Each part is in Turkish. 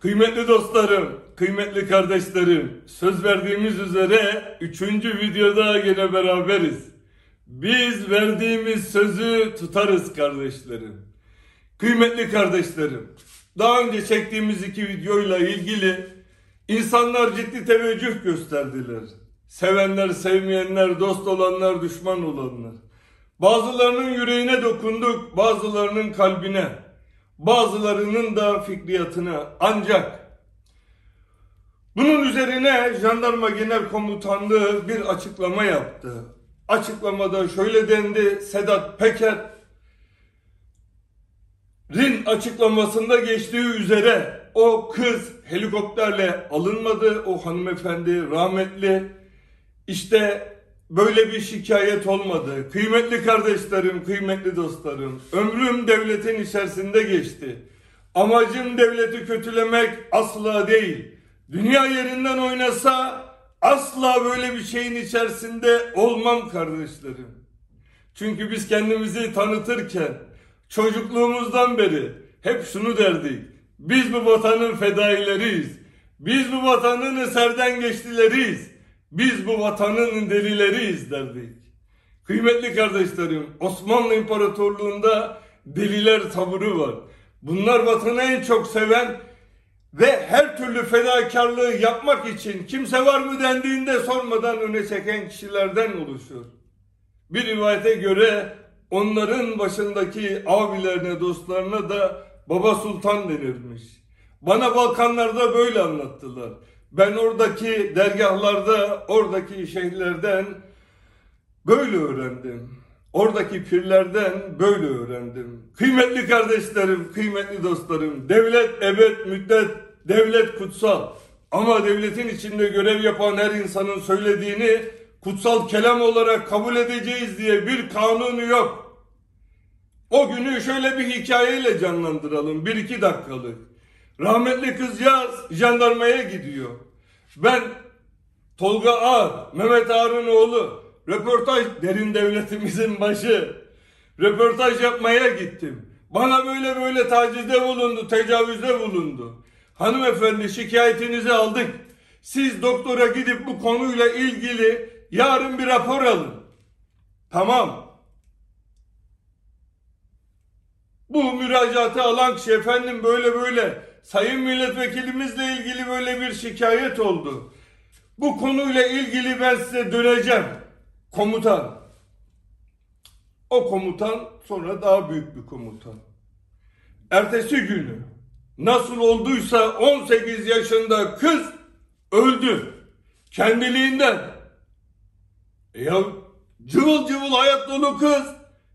Kıymetli dostlarım, kıymetli kardeşlerim, söz verdiğimiz üzere üçüncü videoda yine beraberiz. Biz verdiğimiz sözü tutarız kardeşlerim. Kıymetli kardeşlerim, daha önce çektiğimiz iki videoyla ilgili insanlar ciddi teveccüh gösterdiler. Sevenler, sevmeyenler, dost olanlar, düşman olanlar. Bazılarının yüreğine dokunduk, bazılarının kalbine, bazılarının da fikriyatına. Ancak bunun üzerine Jandarma Genel Komutanlığı bir açıklama yaptı. Açıklamada şöyle dendi, Sedat Peker Rin açıklamasında geçtiği üzere o kız helikopterle alınmadı. O hanımefendi rahmetli. İşte böyle bir şikayet olmadı. Kıymetli kardeşlerim, kıymetli dostlarım. Ömrüm devletin içerisinde geçti. Amacım devleti kötülemek asla değil. Dünya yerinden oynasa asla böyle bir şeyin içerisinde olmam kardeşlerim. Çünkü biz kendimizi tanıtırken çocukluğumuzdan beri hep şunu derdik. Biz bu vatanın fedaileriyiz. Biz bu vatanın eserden geçtileriyiz. Biz bu vatanın delileriyiz derdik. Kıymetli kardeşlerim, Osmanlı İmparatorluğu'nda deliler taburu var. Bunlar vatanı en çok seven ve her türlü fedakarlığı yapmak için kimse var mı dendiğinde sormadan öne çeken kişilerden oluşur. Bir rivayete göre onların başındaki abilerine, dostlarına da Baba Sultan denirmiş. Bana Balkanlarda böyle anlattılar. Ben oradaki dergahlarda, oradaki şeyhlerden böyle öğrendim. Oradaki pirlerden böyle öğrendim. Kıymetli kardeşlerim, kıymetli dostlarım, devlet ebed müddet, devlet kutsal. Ama devletin içinde görev yapan her insanın söylediğini kutsal kelam olarak kabul edeceğiz diye bir kanunu yok. O günü şöyle bir hikayeyle canlandıralım. Bir iki dakikalık. Rahmetli kızcağız jandarmaya gidiyor. Ben Tolga Ağar, Mehmet Ağar'ın oğlu, röportaj derin devletimizin başı. Röportaj yapmaya gittim. Bana böyle böyle tacizde bulundu, tecavüzde bulundu. Hanımefendi şikayetinizi aldık. Siz doktora gidip bu konuyla ilgili yarın bir rapor alın. Tamam. Bu müracaatı alan kişi efendim böyle böyle sayın milletvekilimizle ilgili böyle bir şikayet oldu. Bu konuyla ilgili ben size döneceğim. Komutan. O komutan sonra daha büyük bir komutan. Ertesi günü nasıl olduysa 18 yaşında kız öldü. Kendiliğinden. E ya cıvıl cıvıl hayat dolu kız.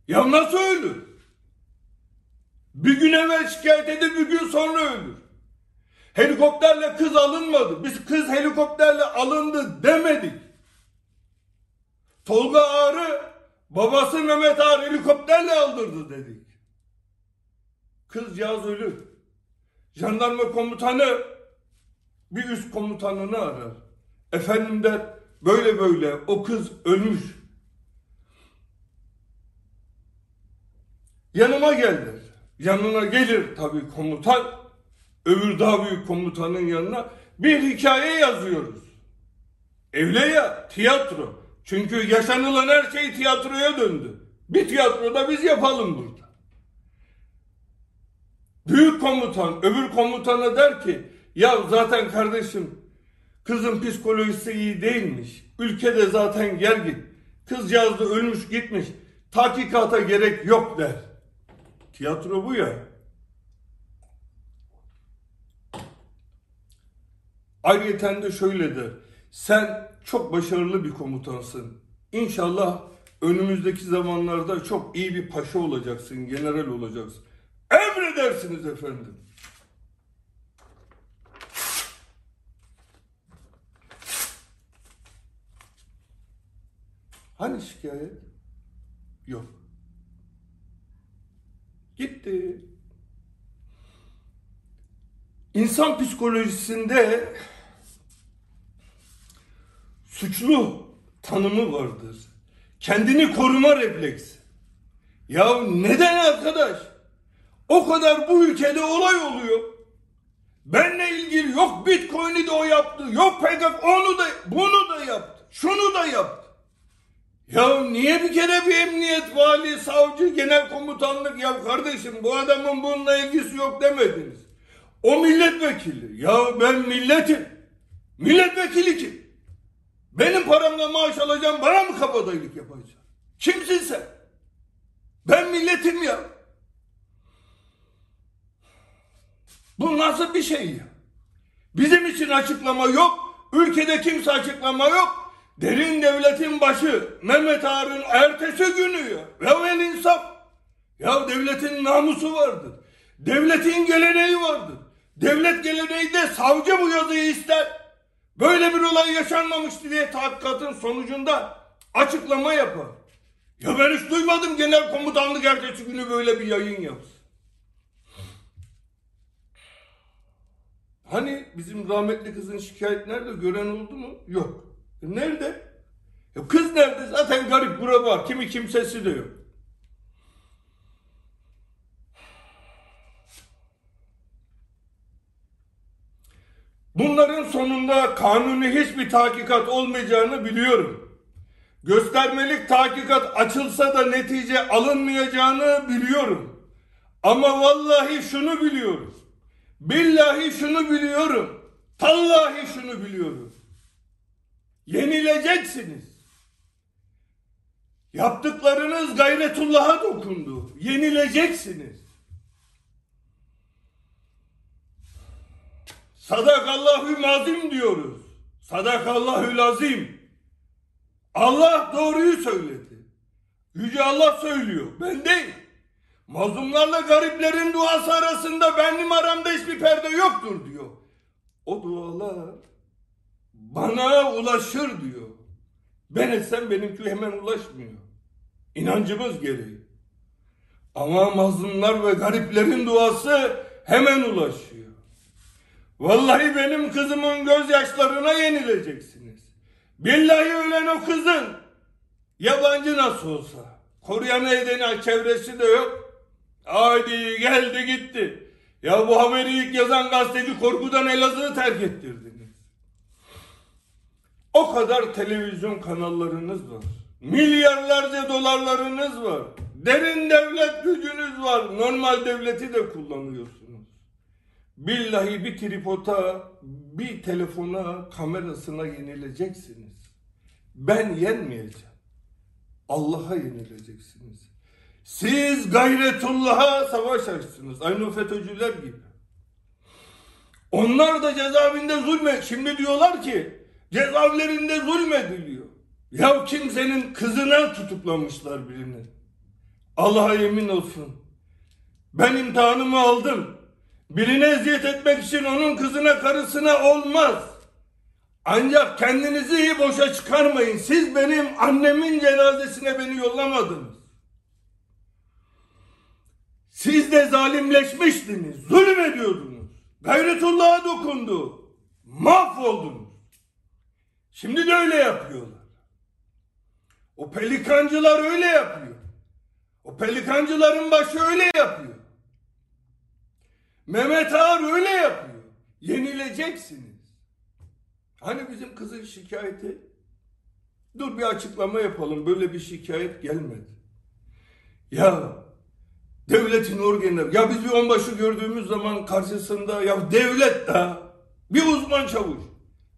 Ya nasıl öldü? Bir gün evvel şikayet edip bir gün sonra ölür. Helikopterle kız alınmadı. Biz kız helikopterle alındı demedik. Tolga Ağrı babası Mehmet Ağrı helikopterle aldırdı dedik. Kızcağız ölür. Jandarma komutanı bir üst komutanını arar. Efendim der böyle böyle o kız ölmüş. Yanıma gel der. Yanına gelir tabii komutan. Öbür daha büyük komutanın yanına bir hikaye yazıyoruz. Evle ya tiyatro. Çünkü yaşanılan her şey tiyatroya döndü. Bir tiyatroda biz yapalım burada. Büyük komutan öbür komutana der ki ya zaten kardeşim kızın psikolojisi iyi değilmiş. Ülkede zaten gergin. Kızcağız da ölmüş gitmiş. Tahkikata gerek yok der. Tiyatro bu ya. Ayrıca de şöyledir. Sen çok başarılı bir komutansın. İnşallah önümüzdeki zamanlarda çok iyi bir paşa olacaksın, general olacaksın. Emredersiniz efendim. Hani şikayet? Yok. Gitti. İnsan psikolojisinde suçlu tanımı vardır. Kendini koruma refleksi. Ya neden arkadaş? O kadar bu ülkede olay oluyor. Benle ilgili yok Bitcoin'i de o yaptı. Yok PKK onu da bunu da yaptı. Şunu da yaptı. Ya niye bir kere bir emniyet, vali, savcı, genel komutanlık ya kardeşim bu adamın bununla ilgisi yok demediniz. O milletvekili. Ya ben milletim. Milletvekili kim? Benim paramla maaş alacağım bana mı kabadayılık yapacaksın? Kimsin sen? Ben milletim ya. Bu nasıl bir şey ya? Bizim için açıklama yok. Ülkede kimse açıklama yok. Derin devletin başı Mehmet Ağar'ın ertesi günü ya. Ya el insaf. Ya devletin namusu vardır. Devletin geleneği vardır. Devlet geleneği de savcı bu yazıyı ister. Böyle bir olay yaşanmamıştı diye tahkikatın sonucunda açıklama yapar. Ya ben hiç duymadım genel komutanlık ertesi günü böyle bir yayın yapsın. Hani bizim rahmetli kızın şikayet nerede? Gören oldu mu? Yok. E nerede? Ya kız nerede? Zaten garip bura var. Kimi kimsesi de yok. Bunların sonunda kanuni hiçbir tahkikat olmayacağını biliyorum. Göstermelik tahkikat açılsa da netice alınmayacağını biliyorum. Ama vallahi şunu biliyorum. Billahi şunu biliyorum. Tallahi şunu biliyorum. Yenileceksiniz. Yaptıklarınız gayretullah'a dokundu. Yenileceksiniz. Sadakallahü mazim diyoruz. Sadakallahü lazim. Allah doğruyu söyledi. Yüce Allah söylüyor. Ben değil. Mazlumlarla gariplerin duası arasında benim aramda hiçbir perde yoktur diyor. O dualar bana ulaşır diyor. Ben etsem benimki hemen ulaşmıyor. İnancımız gereği. Ama mazlumlar ve gariplerin duası hemen ulaşıyor. Vallahi benim kızımın gözyaşlarına yenileceksiniz. Billahi ölen o kızın yabancı nasıl olsa koruyan edeni çevresi de yok. Haydi geldi gitti. Ya bu haberi ilk yazan gazeteci korkudan Elazığ'ı terk ettirdiniz. O kadar televizyon kanallarınız var. Milyarlarca dolarlarınız var. Derin devlet gücünüz var. Normal devleti de kullanıyorsunuz. Billahi bir tripota, bir telefona, kamerasına yenileceksiniz. Ben yenmeyeceğim. Allah'a yenileceksiniz. Siz gayretullah'a savaş açtınız. Aynı FETÖ'cüler gibi. Onlar da cezaevinde zulme. Şimdi diyorlar ki cezaevlerinde zulmediliyor. Ya kimsenin kızına tutuklamışlar birini. Allah'a yemin olsun. Ben imtihanımı aldım. Birine eziyet etmek için onun kızına karısına olmaz. Ancak kendinizi boşa çıkarmayın. Siz benim annemin cenazesine beni yollamadınız. Siz de zalimleşmiştiniz, zulüm ediyordunuz. Gayretullah'a dokundu. Mahvoldunuz. Şimdi de öyle yapıyorlar. O pelikancılar öyle yapıyor. O pelikancıların başı öyle yapıyor. Mehmet Ağar öyle yapıyor. Yenileceksiniz. Hani bizim kızın şikayeti? Dur bir açıklama yapalım. Böyle bir şikayet gelmedi. Ya devletin organları. Ya biz bir onbaşı gördüğümüz zaman karşısında ya devlet da bir uzman çavuş.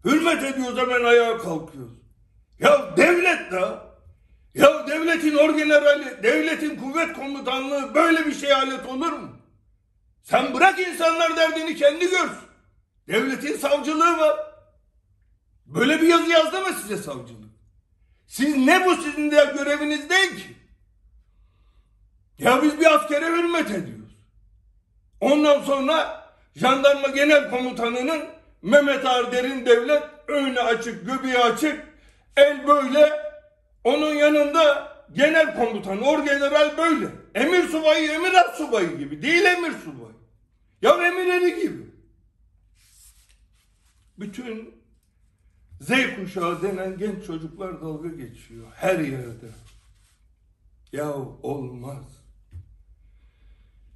Hürmet ediyoruz hemen ayağa kalkıyoruz. Ya devlet da ya devletin orgenerali, devletin kuvvet komutanlığı böyle bir şey alet olur mu? Sen bırak insanlar derdini kendi görsün. Devletin savcılığı var. Böyle bir yazı yazdı mı size savcılık? Siz ne bu sizin de göreviniz değil ki? Ya biz bir askere hürmet ediyoruz. Ondan sonra jandarma genel komutanının Mehmet Ağar Derin Devlet önü açık, göbeği açık, el böyle, onun yanında genel komutan, orgeneral böyle. Emir subayı, emir subayı gibi. Değil emir subayı. Ya emir eri gibi. Bütün Z kuşağı denen genç çocuklar dalga geçiyor her yerde. Ya olmaz.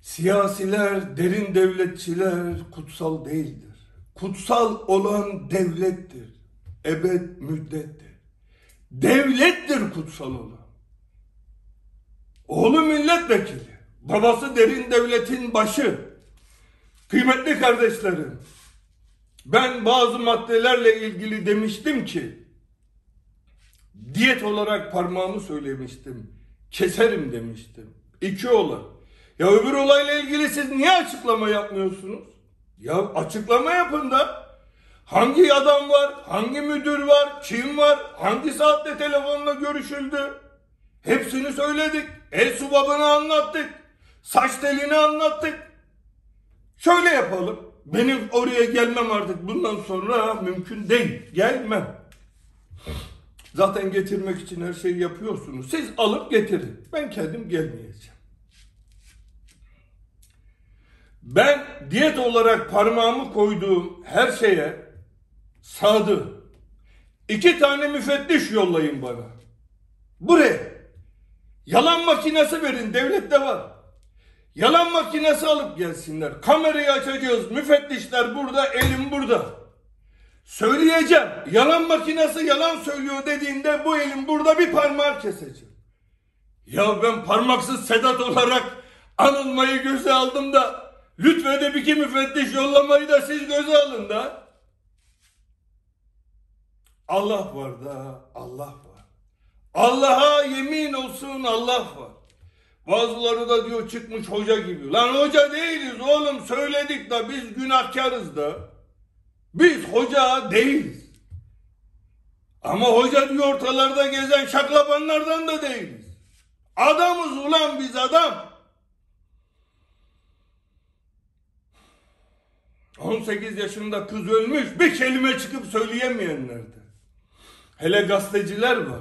Siyasiler, derin devletçiler kutsal değildir. Kutsal olan devlettir. Ebed müddettir. Devlettir kutsal olan. Oğlu milletvekili. Babası derin devletin başı. Kıymetli kardeşlerim. Ben bazı maddelerle ilgili demiştim ki diyet olarak parmağımı söylemiştim. Keserim demiştim. İki olay. Ya öbür olayla ilgili siz niye açıklama yapmıyorsunuz? Ya açıklama yapın da. Hangi adam var? Hangi müdür var? Kim var? Hangi saatte telefonla görüşüldü? Hepsini söyledik. El subabını anlattık. Saç telini anlattık. Şöyle yapalım. Benim oraya gelmem artık bundan sonra mümkün değil. Gelmem. Zaten getirmek için her şeyi yapıyorsunuz. Siz alıp getirin. Ben kendim gelmeyeceğim. Ben diyet olarak parmağımı koyduğum her şeye sadı. İki tane müfettiş yollayın bana. Buraya. Yalan makinesi verin. Devlette var. Yalan makinesi alıp gelsinler. Kamerayı açacağız. Müfettişler burada, elim burada. Söyleyeceğim. Yalan makinesi yalan söylüyor dediğinde bu elim burada bir parmağı keseceğim. Ya ben parmaksız Sedat olarak anılmayı göze aldım da lütfedip iki müfettiş yollamayı da siz göze alın da. Allah var da Allah var. Allah'a yemin olsun Allah var. Bazıları da diyor çıkmış hoca gibi. Lan hoca değiliz oğlum söyledik da biz günahkarız da. Biz hoca değiliz. Ama hoca diyor ortalarda gezen şaklabanlardan da değiliz. Adamız ulan biz adam. 18 yaşında kız ölmüş bir kelime çıkıp söyleyemeyenlerdi. Hele gazeteciler var.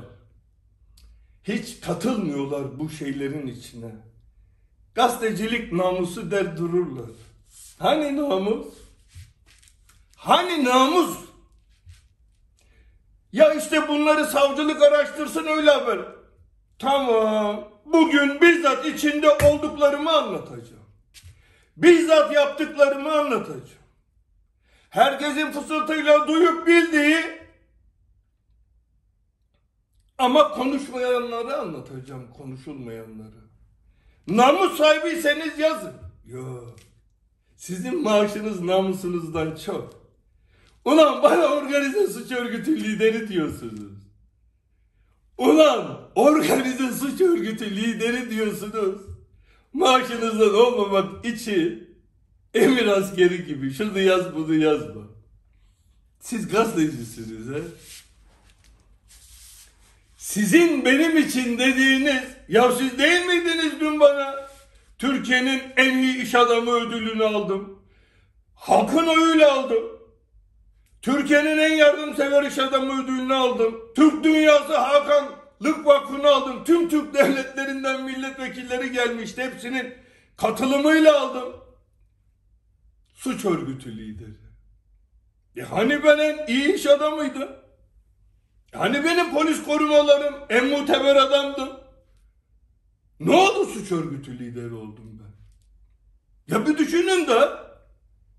Hiç katılmıyorlar bu şeylerin içine. Gazetecilik namusu der dururlar. Hani namus? Hani namus? Ya işte bunları savcılık araştırsın öyle haber. Tamam. Bugün bizzat içinde olduklarımı anlatacağım. Bizzat yaptıklarımı anlatacağım. Herkesin fısıltıyla duyup bildiği ama konuşmayanları anlatacağım, konuşulmayanları. Namus sahibiyseniz yazın. Yok. Sizin maaşınız namusunuzdan çok. Ulan bana organize suç örgütü lideri diyorsunuz. Ulan organize suç örgütü lideri diyorsunuz. Maaşınızdan olmamak için emir askeri gibi şunu yaz bunu yazma. Siz gazetecisiniz he? Sizin benim için dediğiniz, ya siz değil miydiniz dün bana? Türkiye'nin en iyi iş adamı ödülünü aldım. Halkın oyuyla aldım. Türkiye'nin en yardımsever iş adamı ödülünü aldım. Türk Dünyası Hakanlık Vakfı'nı aldım. Tüm Türk devletlerinden milletvekilleri gelmişti. Hepsinin katılımıyla aldım. Suç örgütü lideri. E hani ben en iyi iş adamıydım? Hani benim polis korumalarım en muteber adamdı. Ne oldu suç örgütü lideri oldum ben? Ya bir düşünün de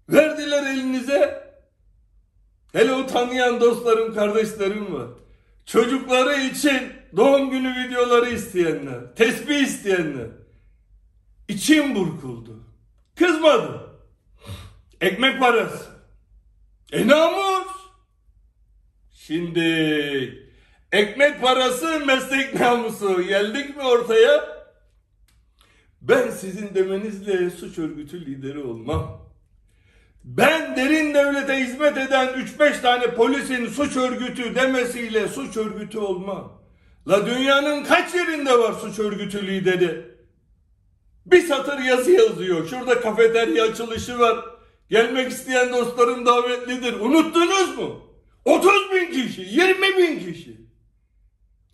verdiler elinize. Hele o tanıyan dostlarım, kardeşlerim var. Çocukları için doğum günü videoları isteyenler, tesbih isteyenler. İçim burkuldu. Kızmadım. Ekmek parası. E namus. Şimdi ekmek parası meslek namusu geldik mi ortaya? Ben sizin demenizle suç örgütü lideri olmam. Ben derin devlete hizmet eden 3-5 tane polisin suç örgütü demesiyle suç örgütü olmam. La dünyanın kaç yerinde var suç örgütü lideri? Bir satır yazı yazıyor. Şurada kafeterya açılışı var. Gelmek isteyen dostlarım davetlidir. Unuttunuz mu? 30 bin kişi, 20 bin kişi.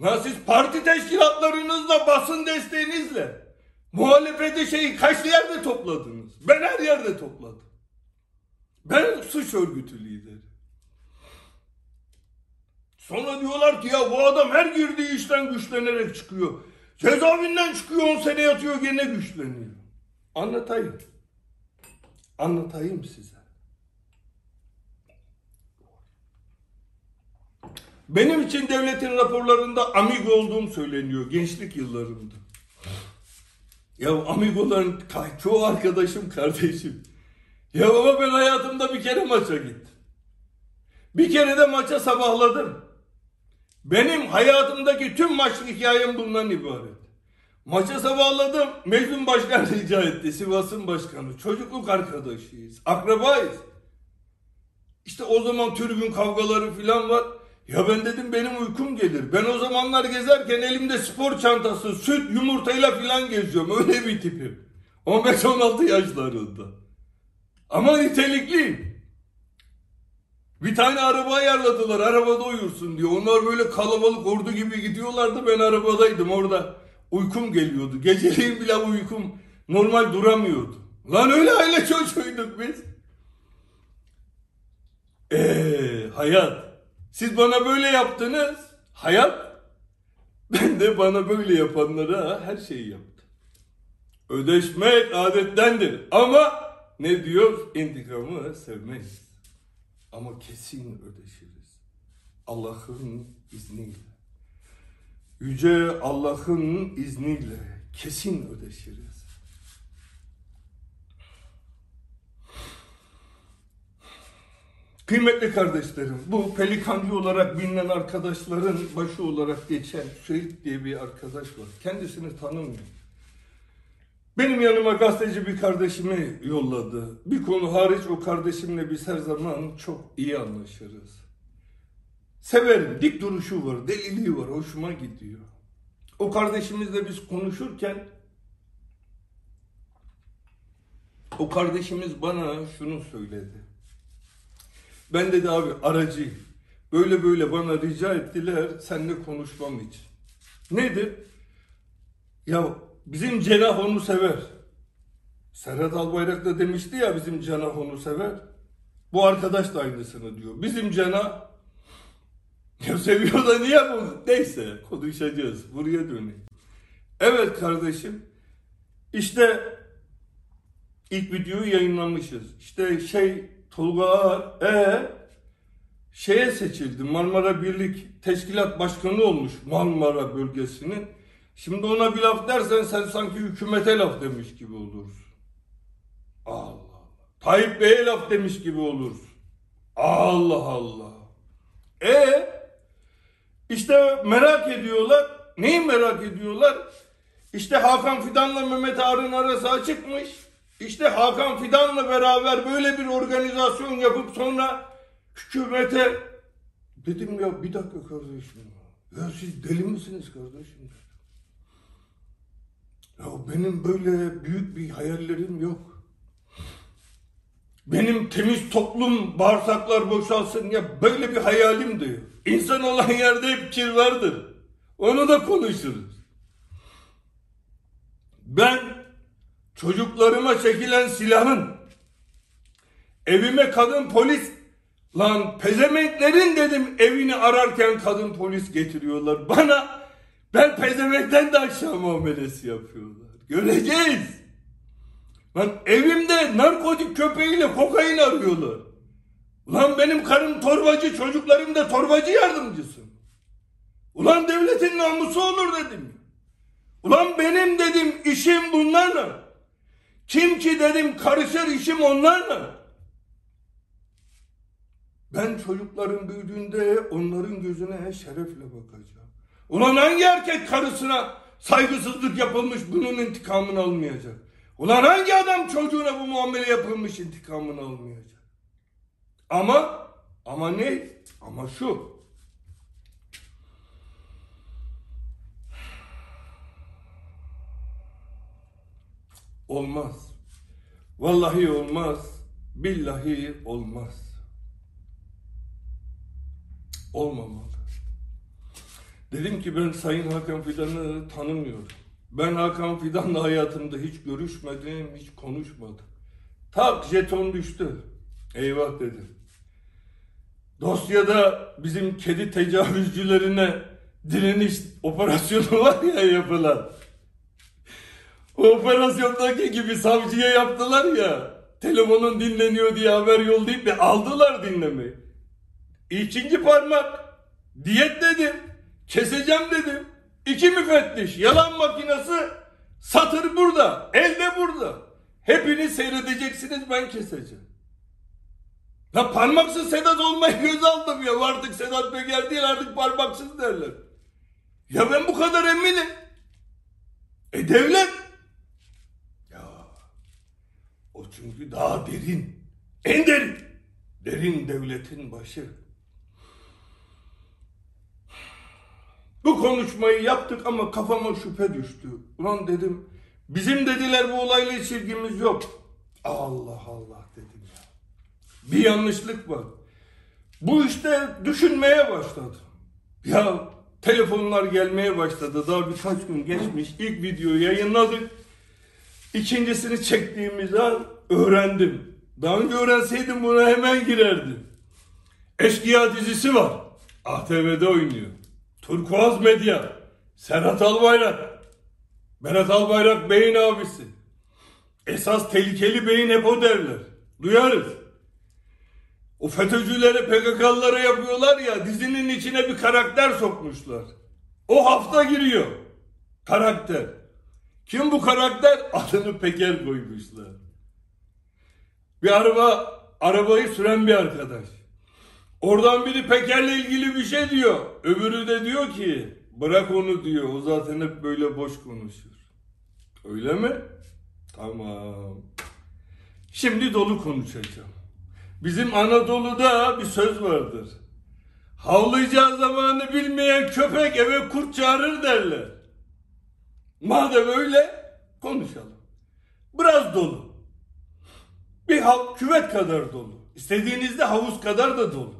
Ya siz parti teşkilatlarınızla, basın desteğinizle muhalefeti şeyi kaç yerde topladınız? Ben her yerde topladım. Ben suç örgütü lideri. Sonra diyorlar ki ya bu adam her girdiği işten güçlenerek çıkıyor. Cezaevinden çıkıyor 10 sene yatıyor gene güçleniyor. Anlatayım anlatayım size. Benim için devletin raporlarında amigo olduğum söyleniyor gençlik yıllarımda. Ya amigoların çoğu arkadaşım, kardeşim. Ya baba ben hayatımda bir kere maça gittim. Bir kere de maça sabahladım. Benim hayatımdaki tüm maç hikayem bundan ibaret. Maça sabahladım. Mecnun Başkan rica etti. Sivas'ın başkanı. Çocukluk arkadaşıyız. Akrabayız. İşte o zaman tribün kavgaları falan var. Ya ben dedim benim uykum gelir. Ben o zamanlar gezerken elimde spor çantası, süt, yumurtayla falan geziyorum. Öyle bir tipim. 15-16 yaşlarında. Ama nitelikliyim. Bir tane araba ayarladılar. Arabada uyursun diyor. Onlar böyle kalabalık ordu gibi gidiyorlardı. Ben arabadaydım orada. Uykum geliyordu. Geceleyin bile uykum normal duramıyordu. Lan öyle aile çocuğuyduk biz. Eee hayat. Siz bana böyle yaptınız. Hayat. Ben de bana böyle yapanlara her şeyi yaptım. Ödeşmek adettendir. Ama ne diyor? İntikamı sevmeyiz. Ama kesin ödeşiriz. Allah'ın izniyle. Yüce Allah'ın izniyle kesin ödeşiriz. Kıymetli kardeşlerim, bu pelikancı olarak bilinen arkadaşların başı olarak geçen Süheyt diye bir arkadaş var. Kendisini tanımıyorum. Benim yanıma gazeteci bir kardeşimi yolladı. Bir konu hariç o kardeşimle biz her zaman çok iyi anlaşırız. Severim, dik duruşu var, deliliği var, hoşuma gidiyor. O kardeşimizle biz konuşurken o kardeşimiz bana şunu söyledi. Ben dedi abi aracıyım. Böyle böyle bana rica ettiler seninle konuşmam için. Nedir? Ya bizim cenah onu sever. Serhat Albayrak da demişti ya bizim cenah onu sever. Bu arkadaş da aynısını diyor. Bizim cenah ya seviyor da niye bunu? Neyse konuşacağız. Buraya döneyim. Evet kardeşim. İşte ilk videoyu yayınlamışız. İşte şey Tolga Ağar e, şeye seçildi. Marmara Birlik Teşkilat Başkanı olmuş Marmara bölgesinin. Şimdi ona bir laf dersen sen sanki hükümete laf demiş gibi olursun. Allah Allah. Tayyip Bey'e laf demiş gibi olursun. Allah Allah. E işte merak ediyorlar. Neyi merak ediyorlar? İşte Hakan Fidan'la Mehmet Ağar'ın arası açıkmış. İşte Hakan Fidan'la beraber böyle bir organizasyon yapıp sonra hükümete dedim ya bir dakika kardeşim ya. Siz deli misiniz kardeşim? Ya benim böyle büyük bir hayallerim yok. Benim temiz toplum bağırsaklar boşalsın ya böyle bir hayalim de yok. İnsan olan yerde hep kir vardır. Onu da konuşuruz. Ben çocuklarıma çekilen silahın evime kadın polis lan pezemenklerin dedim evini ararken kadın polis getiriyorlar. Bana ben pezemekten de aşağı muamelesi yapıyorlar. Göreceğiz. Lan evimde narkotik köpeğiyle kokain arıyorlar. Ulan benim karım torbacı, çocuklarım da torbacı yardımcısı. Ulan devletin namusu olur dedim. Ulan benim dedim işim bunlarla. Kim ki dedim karışır işim onlarla. Ben çocukların büyüdüğünde onların gözüne şerefle bakacağım. Ulan hangi erkek karısına saygısızlık yapılmış bunun intikamını almayacak? Ulan hangi adam çocuğuna bu muamele yapılmış intikamını almayacak? Ama ama ne? Ama şu. Olmaz. Vallahi olmaz. Billahi olmaz. Olmamalı. Dedim ki ben Sayın Hakan Fidan'ı tanımıyorum. Ben Hakan Fidan'la hayatımda hiç görüşmedim, hiç konuşmadım. Tak jeton düştü. Eyvah dedim. Dosyada bizim kedi tecavüzcülerine direniş operasyonu var ya yapılan. O operasyondaki gibi savcıya yaptılar ya. Telefonun dinleniyor diye haber yollayıp ve aldılar dinlemeyi. İkinci parmak. Diyet dedim. Keseceğim dedim. İki müfettiş. Yalan makinesi satır burada. Elde burada. Hepiniz seyredeceksiniz ben keseceğim. Ya parmaksız Sedat olmayı göz aldım ya. Artık Sedat Peker değil artık parmaksız derler. Ya ben bu kadar eminim. E devlet. Ya o çünkü daha derin. En derin. Derin devletin başı. Bu konuşmayı yaptık ama kafama şüphe düştü. Ulan dedim bizim dediler bu olayla hiç ilgimiz yok. Allah Allah dedim. Bir yanlışlık var. Bu işte düşünmeye başladım. Ya telefonlar gelmeye başladı. Daha birkaç gün geçmiş. İlk videoyu yayınladık. İkincisini çektiğimiz an öğrendim. Daha önce öğrenseydim buna hemen girerdim. Eşkıya dizisi var. ATV'de oynuyor. Turkuaz Medya. Serhat Albayrak. Berat Albayrak Bey'in abisi. Esas tehlikeli beyin hep o derler. Duyarız. O FETÖ'cülere PKK'lılara yapıyorlar ya dizinin içine bir karakter sokmuşlar. O hafta giriyor. Karakter. Kim bu karakter? Adını Peker koymuşlar. Bir araba, arabayı süren bir arkadaş. Oradan biri Peker'le ilgili bir şey diyor. Öbürü de diyor ki bırak onu diyor. O zaten hep böyle boş konuşur. Öyle mi? Tamam. Şimdi dolu konuşacağım. Bizim Anadolu'da bir söz vardır. Havlayacağı zamanı bilmeyen köpek eve kurt çağırır derler. Madem öyle konuşalım. Biraz dolu. Bir hav küvet kadar dolu. İstediğinizde havuz kadar da dolu.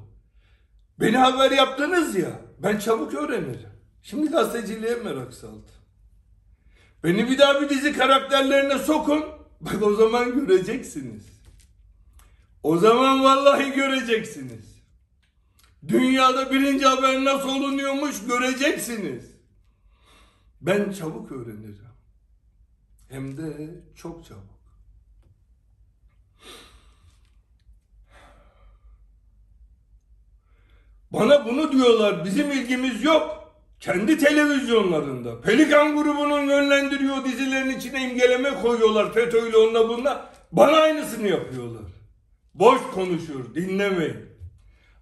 Beni haber yaptınız ya, ben çabuk öğrenirim. Şimdi gazeteciliğe merak saldım. Beni bir daha bir dizi karakterlerine sokun, bak o zaman göreceksiniz. O zaman vallahi göreceksiniz. Dünyada birinci haber nasıl olunuyormuş göreceksiniz. Ben çabuk öğrenirim. Hem de çok çabuk. Bana bunu diyorlar. Bizim ilgimiz yok. Kendi televizyonlarında. Pelikan grubunun yönlendiriyor dizilerin içine imgeleme koyuyorlar. FETÖ'yle onunla bununla. Bana aynısını yapıyorlar. Boş konuşur. Dinlemeyin.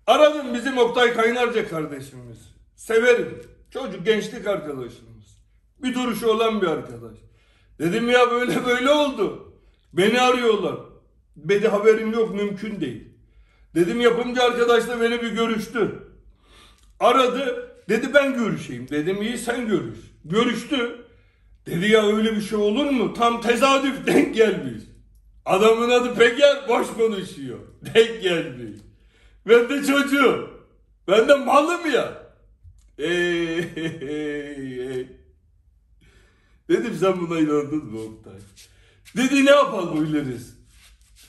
Aradım bizim Oktay Kaynarca kardeşimiz. Severim. Çocuk gençlik arkadaşımız. Bir duruşu olan bir arkadaş. Dedim ya böyle böyle oldu. Beni arıyorlar. Beni haberim yok mümkün değil. Dedim yapımcı arkadaşla beni bir görüştü. Aradı. Dedi ben görüşeyim. Dedim iyi sen görüş. Görüştü. Dedi ya öyle bir şey olur mu? Tam tesadüf denk gelmiş. Adamın adı Peker boş konuşuyor. Denk gelmiş. Ben de çocuğum. Ben de malım ya. Ey, ey, ey. Dedim sen buna inandın mı Oktay? Dedi ne yapalım biliriz.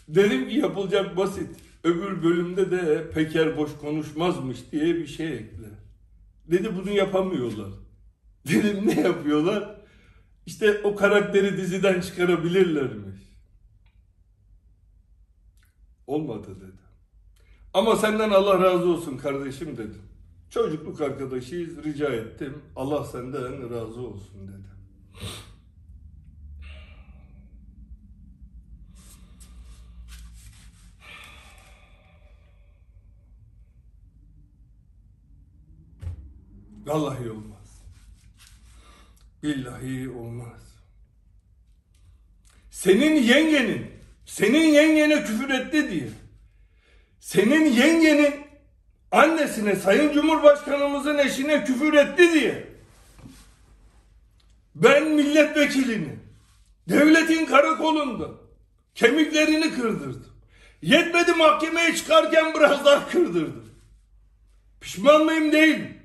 Dedim ki yapılacak basit. Öbür bölümde de Peker boş konuşmazmış diye bir şey ekle. Dedi bunu yapamıyorlar. Dedim ne yapıyorlar? İşte o karakteri diziden çıkarabilirlermiş. Olmadı dedi. Ama senden Allah razı olsun kardeşim dedim. Çocukluk arkadaşıyız rica ettim. Allah senden razı olsun dedi. Vallahi olmaz. Billahi olmaz. Senin yengenin, senin yengene küfür etti diye. Senin yengenin annesine, Sayın Cumhurbaşkanımızın eşine küfür etti diye. Ben milletvekilini, devletin karakolunda kemiklerini kırdırdım. Yetmedi mahkemeye çıkarken biraz daha kırdırdım. Pişman mıyım değilim.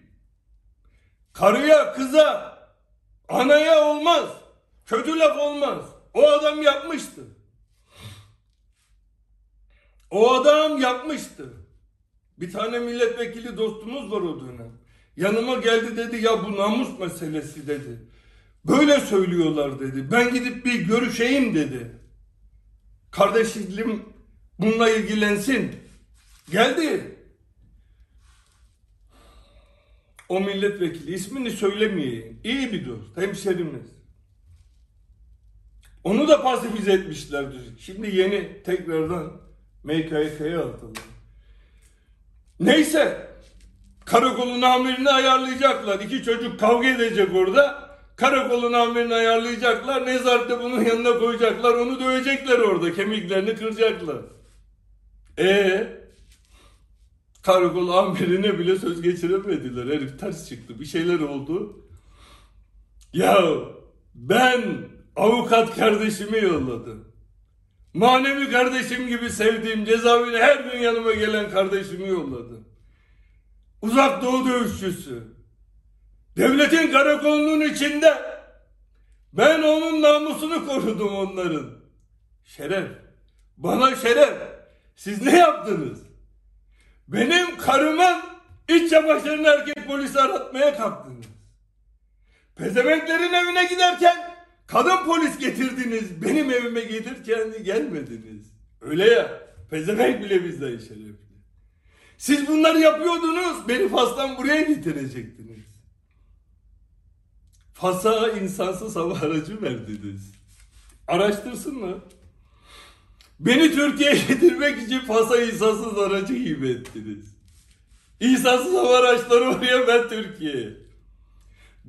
Karıya, kıza, anaya olmaz. Kötü laf olmaz. O adam yapmıştı. O adam yapmıştı. Bir tane milletvekili dostumuz var o dönem. Yanıma geldi dedi ya bu namus meselesi dedi. Böyle söylüyorlar dedi. Ben gidip bir görüşeyim dedi. Kardeşim bununla ilgilensin. Geldi. O milletvekili ismini söylemeyeyim. İyi bir dost, hemşerimiz. Onu da pasifize etmişlerdi. Şimdi yeni tekrardan MKYK'ya aldılar. Neyse. Karakolun amirini ayarlayacaklar. İki çocuk kavga edecek orada. Karakolun amirini ayarlayacaklar. Nezarette bunun yanına koyacaklar. Onu dövecekler orada. Kemiklerini kıracaklar. E karakol amirine bile söz geçiremediler. Herif ters çıktı. Bir şeyler oldu. Ya ben avukat kardeşimi yolladım. Manevi kardeşim gibi sevdiğim cezaevine her gün yanıma gelen kardeşimi yolladım. Uzak doğu dövüşçüsü. Devletin karakolunun içinde ben onun namusunu korudum onların. Şeref. Bana şeref. Siz ne yaptınız? Benim karımın iç çamaşırını erkek polisi aratmaya kalktınız. Pezevenklerin evine giderken kadın polis getirdiniz. Benim evime gelirken gelmediniz. Öyle ya. Pezevenk bile bizden şerefli. Siz bunları yapıyordunuz. Beni Fas'tan buraya getirecektiniz. Fas'a insansız hava aracı verdiniz. Araştırsınlar. Beni Türkiye'ye getirmek için Fas'a insansız aracı hibe ettiniz. İnsansız hava araçları oraya ben Türkiye'ye.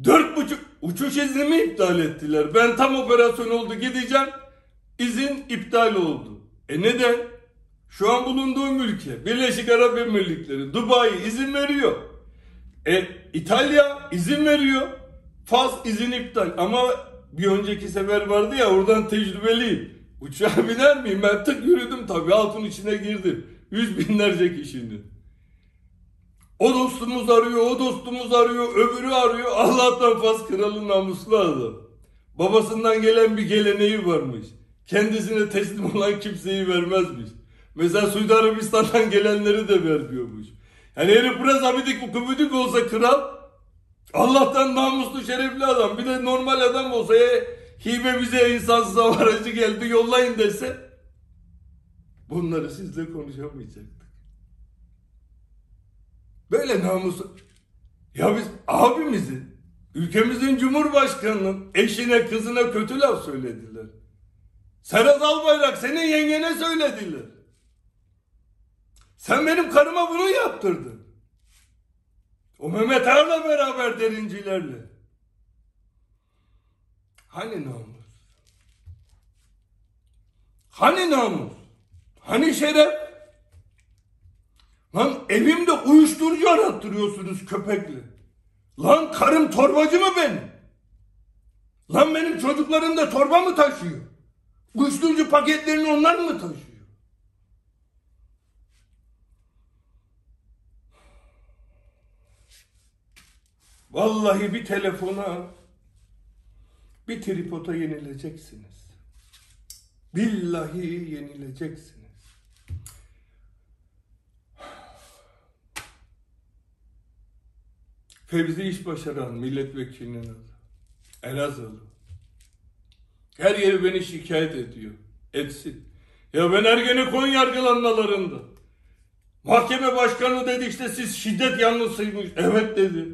Dört buçuk uçuş iznimi iptal ettiler. Ben tam operasyon oldu gideceğim. İzin iptal oldu. E neden? Şu an bulunduğum ülke Birleşik Arap Emirlikleri Dubai izin veriyor. E İtalya izin veriyor. Fas izin iptal ama bir önceki sefer vardı ya oradan tecrübeliyim. Uçağa biner miyim? Ben tık yürüdüm tabii altın içine girdim. Yüz binlerce kişinin. O dostumuz arıyor, o dostumuz arıyor, öbürü arıyor. Allah'tan Fas kralı namuslu adam. Babasından gelen bir geleneği varmış. Kendisine teslim olan kimseyi vermezmiş. Mesela Suudi Arabistan'dan gelenleri de vermiyormuş. Yani herif biraz abidik kubidik olsa kral Allah'tan namuslu şerefli adam. Bir de normal adam olsa e, hibe bize insansız aracı geldi yollayın dese bunları sizle konuşamayacaktık. Böyle namusu. Ya biz abimizin, ülkemizin cumhurbaşkanının eşine kızına kötü laf söylediler. Serhat Albayrak senin yengene söylediler. Sen benim karıma bunu yaptırdın. O Mehmet Ağar'la beraber derincilerle. Hani namus? Hani namus? Hani şeref? Lan evimde uyuşturucu arattırıyorsunuz köpekle. Lan karım torbacı mı benim? Lan benim çocuklarım da torba mı taşıyor? Uyuşturucu paketlerini onlar mı taşıyor? Vallahi bir telefona bir tripota yenileceksiniz. Billahi yenileceksiniz. Fevzi iş başaran milletvekilinin adı. Elazığlı. Her yeri beni şikayet ediyor. Etsin. Ya ben Ergenekon yargılanmalarında. Mahkeme başkanı dedi işte siz şiddet yanlısıymış. Evet dedi.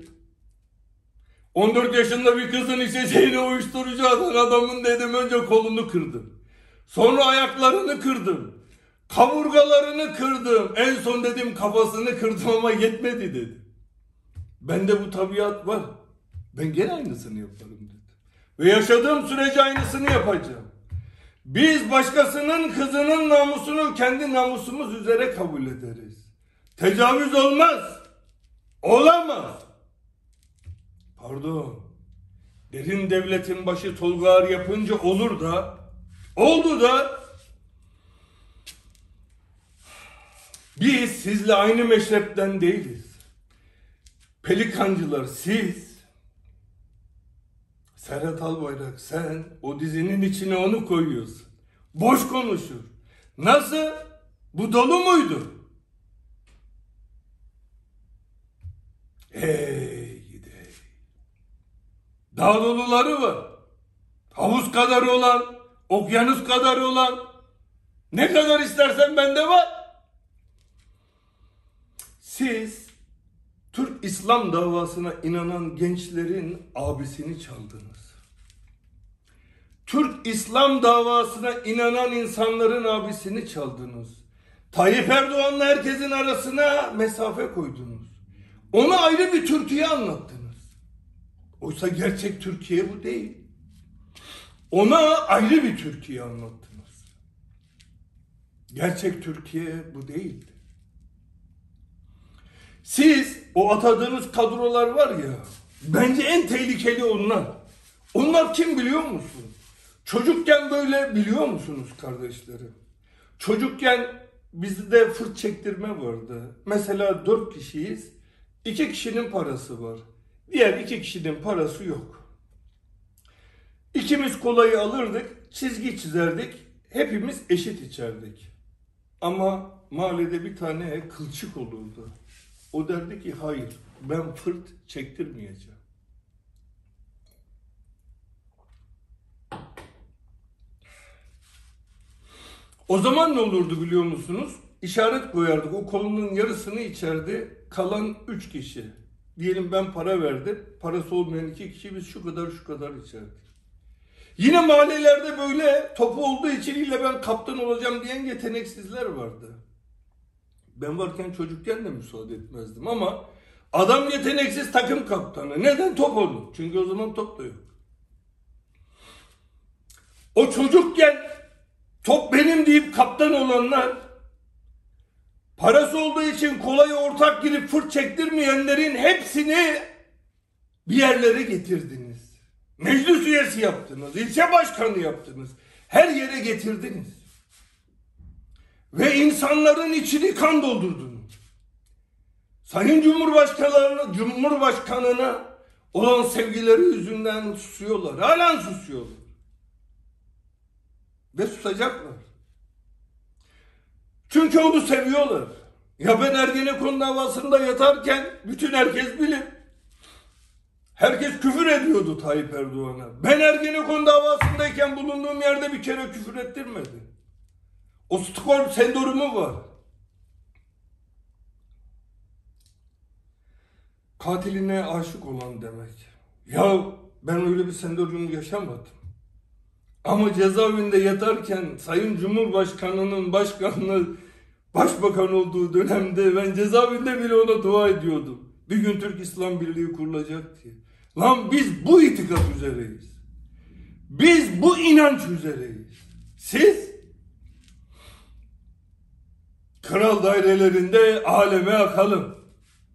14 yaşında bir kızın içeceğine uyuşturucu atan adamın dedim önce kolunu kırdım. Sonra ayaklarını kırdım. Kaburgalarını kırdım. En son dedim kafasını kırdım ama yetmedi dedi. Bende bu tabiat var. Ben gene aynısını yaparım dedi. Ve yaşadığım sürece aynısını yapacağım. Biz başkasının kızının namusunu kendi namusumuz üzere kabul ederiz. Tecavüz olmaz. Olamaz. Pardon. Derin devletin başı Tolga yapınca olur da oldu da biz sizle aynı meşrepten değiliz. Pelikancılar siz Serhat Albayrak sen o dizinin içine onu koyuyorsun. Boş konuşur. Nasıl? Bu dolu muydu? Hey gidi hey. Daha doluları var. Havuz kadar olan, okyanus kadar olan. Ne kadar istersen bende var. Siz Türk İslam davasına inanan gençlerin abisini çaldınız. Türk İslam davasına inanan insanların abisini çaldınız. Tayyip Erdoğan'la herkesin arasına mesafe koydunuz. Ona ayrı bir Türkiye anlattınız. Oysa gerçek Türkiye bu değil. Ona ayrı bir Türkiye anlattınız. Gerçek Türkiye bu değil. Siz o atadığınız kadrolar var ya, bence en tehlikeli onlar. Onlar kim biliyor musun? Çocukken böyle biliyor musunuz kardeşlerim? Çocukken bizde fırt çektirme vardı. Mesela dört kişiyiz, iki kişinin parası var. Diğer iki kişinin parası yok. İkimiz kolayı alırdık, çizgi çizerdik, hepimiz eşit içerdik. Ama mahallede bir tane kılçık olurdu. O derdi ki hayır ben fırt çektirmeyeceğim. O zaman ne olurdu biliyor musunuz? İşaret koyardık. O kolunun yarısını içerdi. Kalan üç kişi. Diyelim ben para verdim. Parası olmayan iki kişi biz şu kadar şu kadar içerdik. Yine mahallelerde böyle topu olduğu için ille ben kaptan olacağım diyen yeteneksizler vardı. Ben varken çocukken de müsaade etmezdim ama adam yeteneksiz takım kaptanı. Neden top oldu? Çünkü o zaman top da yok. O çocukken top benim deyip kaptan olanlar parası olduğu için kolay ortak girip fırt çektirmeyenlerin hepsini bir yerlere getirdiniz. Meclis üyesi yaptınız, ilçe başkanı yaptınız. Her yere getirdiniz. Ve insanların içini kan doldurdunuz. Sayın Cumhurbaşkanı, Cumhurbaşkanına olan sevgileri yüzünden susuyorlar. Halen susuyorlar. Ve susacaklar. Çünkü onu seviyorlar. Ya ben Ergenekon davasında yatarken bütün herkes bilir. Herkes küfür ediyordu Tayyip Erdoğan'a. Ben Ergenekon davasındayken bulunduğum yerde bir kere küfür ettirmedi. O Stockholm sendromu var. Katiline aşık olan demek. Ya ben öyle bir sendromu yaşamadım. Ama cezaevinde yatarken Sayın Cumhurbaşkanı'nın başkanlığı başbakan olduğu dönemde ben cezaevinde bile ona dua ediyordum. Bir gün Türk İslam Birliği kurulacak diye. Lan biz bu itikat üzereyiz. Biz bu inanç üzereyiz. Siz kral dairelerinde aleme akalım.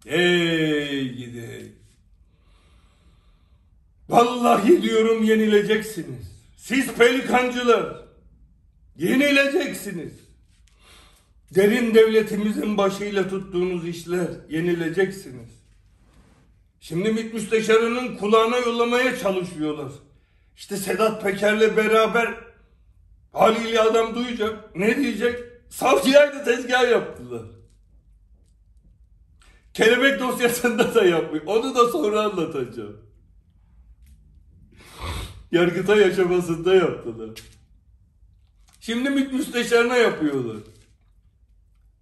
Ey gidi. Vallahi diyorum yenileceksiniz. Siz pelikancılar yenileceksiniz. Derin devletimizin başıyla tuttuğunuz işler yenileceksiniz. Şimdi MİT müsteşarının kulağına yollamaya çalışıyorlar. İşte Sedat Peker'le beraber haliyle adam duyacak. Ne diyecek? Savcıya da tezgah yaptılar. Kelebek dosyasında da yapmıyor. Onu da sonra anlatacağım. Yargıtay aşamasında yaptılar. Şimdi MİT müsteşarına yapıyorlar.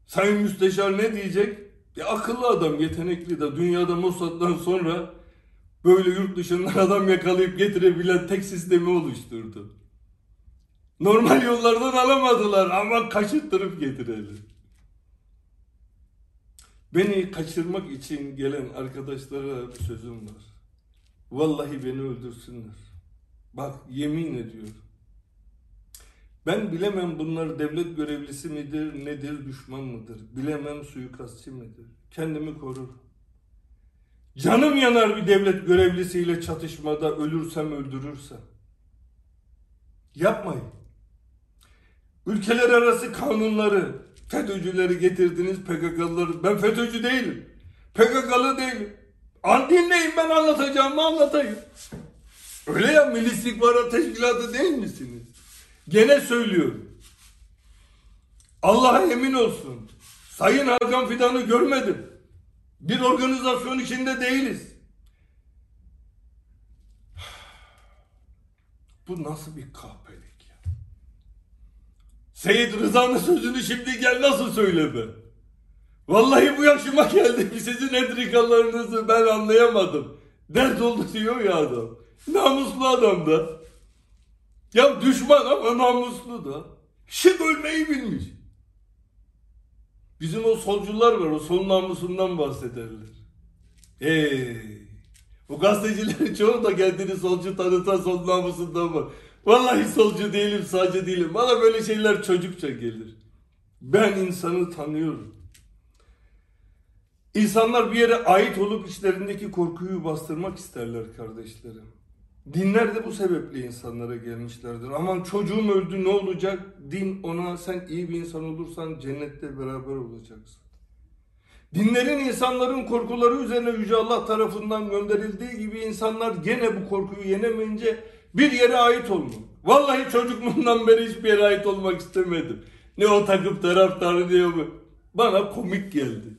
Sayın Müsteşar ne diyecek? Ya akıllı adam, yetenekli de dünyada Mossad'dan sonra böyle yurt dışından adam yakalayıp getirebilen tek sistemi oluşturdu. Normal yollardan alamadılar ama kaçırttırıp getirelim. Beni kaçırmak için gelen arkadaşlara bir sözüm var. Vallahi beni öldürsünler. Bak yemin ediyorum. Ben bilemem bunlar devlet görevlisi midir, nedir, düşman mıdır? Bilemem suikastçı mıdır? Kendimi korur. Canım yanar bir devlet görevlisiyle çatışmada ölürsem öldürürsem. Yapmayın. Ülkeler arası kanunları, FETÖ'cüleri getirdiniz PKK'lıları. Ben FETÖ'cü değilim. PKK'lı değilim. An dinleyin ben anlatacağımı anlatayım. Öyle ya Milli İstihbarat Teşkilatı değil misiniz? Gene söylüyorum. Allah'a emin olsun. Sayın Hakan Fidan'ı görmedim. Bir organizasyon içinde değiliz. Bu nasıl bir kahpelik? Seyit Rıza'nın sözünü şimdi gel nasıl söyle be? Vallahi bu yaşıma geldim sizin entrikalarınızı ben anlayamadım. Dert oldu diyor ya adam. Namuslu adam da. Ya düşman ama namuslu da. Şık ölmeyi bilmiş. Bizim o solcular var o sol namusundan bahsederler. Hey. Bu gazetecilerin çoğu da kendini solcu tanıtan sol namusundan var. Vallahi solcu değilim, sağcı değilim. Bana böyle şeyler çocukça gelir. Ben insanı tanıyorum. İnsanlar bir yere ait olup içlerindeki korkuyu bastırmak isterler kardeşlerim. Dinler de bu sebeple insanlara gelmişlerdir. Aman çocuğum öldü ne olacak? Din ona sen iyi bir insan olursan cennette beraber olacaksın. Dinlerin insanların korkuları üzerine Yüce Allah tarafından gönderildiği gibi insanlar gene bu korkuyu yenemeyince bir yere ait olmak. Vallahi çocukluğumdan beri hiçbir yere ait olmak istemedim. Ne o takım taraftarı diyor bu. Bana komik geldi.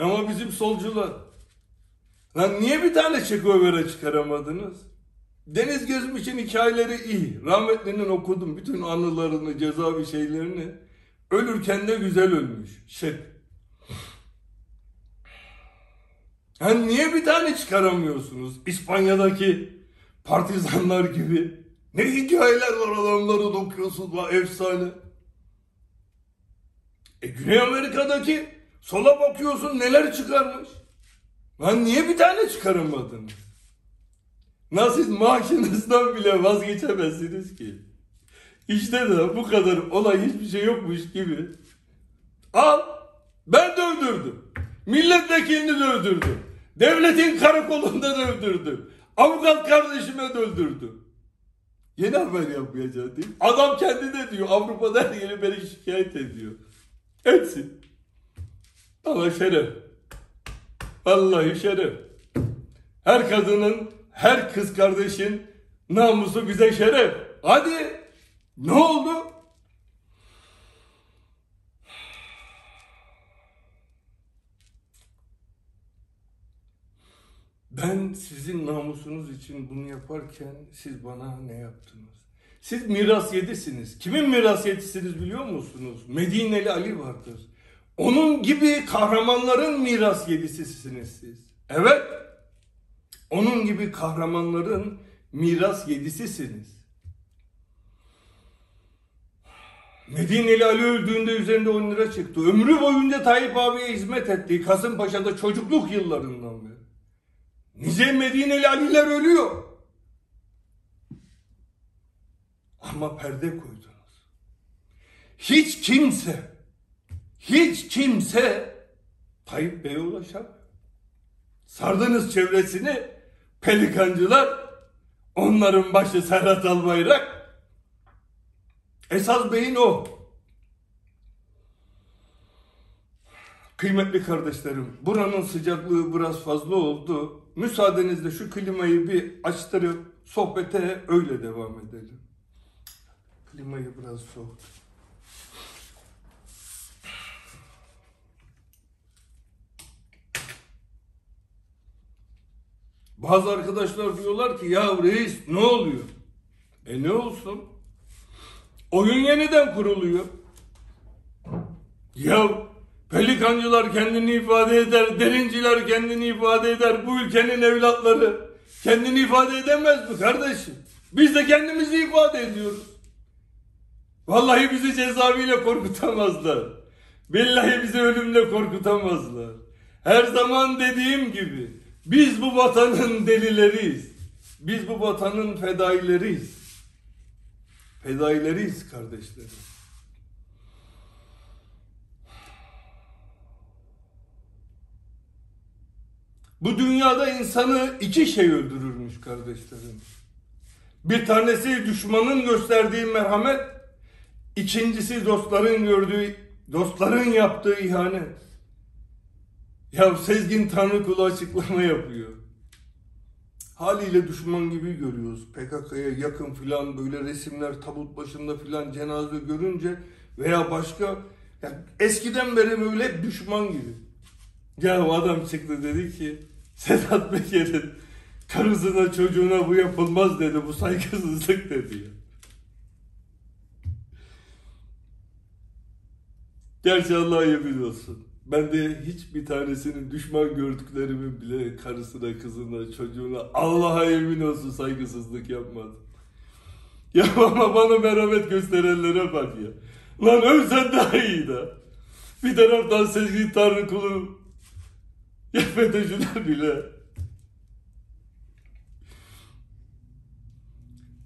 Ama bizim solcular. Lan niye bir tane Çekovera çıkaramadınız? Deniz Gezmiş'in hikayeleri iyi. Rahmetlinin okudum bütün anılarını, cezavi şeylerini. Ölürken de güzel ölmüş. Şık. Ha niye bir tane çıkaramıyorsunuz? İspanya'daki partizanlar gibi. Ne hikayeler var adamları da okuyorsun la efsane. E Güney Amerika'daki sola bakıyorsun neler çıkarmış. Lan niye bir tane çıkaramadınız? Nasıl siz maaşınızdan bile vazgeçemezsiniz ki? İşte de bu kadar olay hiçbir şey yokmuş gibi. Al ben de öldürdüm. Milletvekilini de öldürdüm. Devletin karakolunda da öldürdüm. Avukat kardeşime de öldürdüm. Yeni haber yapmayacağım değil? Adam kendi de diyor Avrupa'da her yeri beni şikayet ediyor. Etsin. Ama şeref. Vallahi şeref. Her kadının, her kız kardeşin namusu bize şeref. Hadi. Ne oldu? Ben sizin namusunuz için bunu yaparken siz bana ne yaptınız? Siz miras yedisiniz. Kimin miras yedisiniz biliyor musunuz? Medineli Ali vardır. Onun gibi kahramanların miras yedisisiniz siz. Evet. Onun gibi kahramanların miras yedisisiniz. Medineli Ali öldüğünde üzerinde 10 lira çıktı. Ömrü boyunca Tayyip abiye hizmet etti. Kasımpaşa'da çocukluk yıllarından beri. Nice Medineli Aliler ölüyor. Ama perde koydunuz. Hiç kimse, hiç kimse Tayyip Bey'e ulaşamıyor. Sardınız çevresini pelikancılar, onların başı Serhat Albayrak. Esas beyin o. Kıymetli kardeşlerim, buranın sıcaklığı biraz fazla oldu. Müsaadenizle şu klimayı bir açtırıp sohbete öyle devam edelim. Klimayı biraz soğut. Bazı arkadaşlar diyorlar ki ya reis ne oluyor? E ne olsun? Oyun yeniden kuruluyor. Ya pelikancılar kendini ifade eder, derinciler kendini ifade eder, bu ülkenin evlatları kendini ifade edemez mi kardeşim? Biz de kendimizi ifade ediyoruz. Vallahi bizi cezaeviyle korkutamazlar. Billahi bizi ölümle korkutamazlar. Her zaman dediğim gibi biz bu vatanın delileriyiz. Biz bu vatanın fedaileriyiz. Fedaileriyiz kardeşlerim. Bu dünyada insanı iki şey öldürürmüş kardeşlerim. Bir tanesi düşmanın gösterdiği merhamet, ikincisi dostların gördüğü, dostların yaptığı ihanet. Ya Sezgin Tanrı kulu açıklama yapıyor. Haliyle düşman gibi görüyoruz. PKK'ya yakın filan böyle resimler tabut başında filan cenaze görünce veya başka yani eskiden beri böyle düşman gibi. Ya o adam çıktı dedi ki Sedat Peker'in karısına çocuğuna bu yapılmaz dedi. Bu saygısızlık dedi ya. Gerçi Allah'a yemin olsun. Ben de hiçbir tanesinin düşman gördüklerimi bile karısına, kızına, çocuğuna Allah'a yemin olsun saygısızlık yapmadım. Ya ama bana merhamet gösterenlere bak ya. Lan ölsen daha iyi de. Bir taraftan Sezgin Tanrı kulu. Ya FETÖ'cüler bile.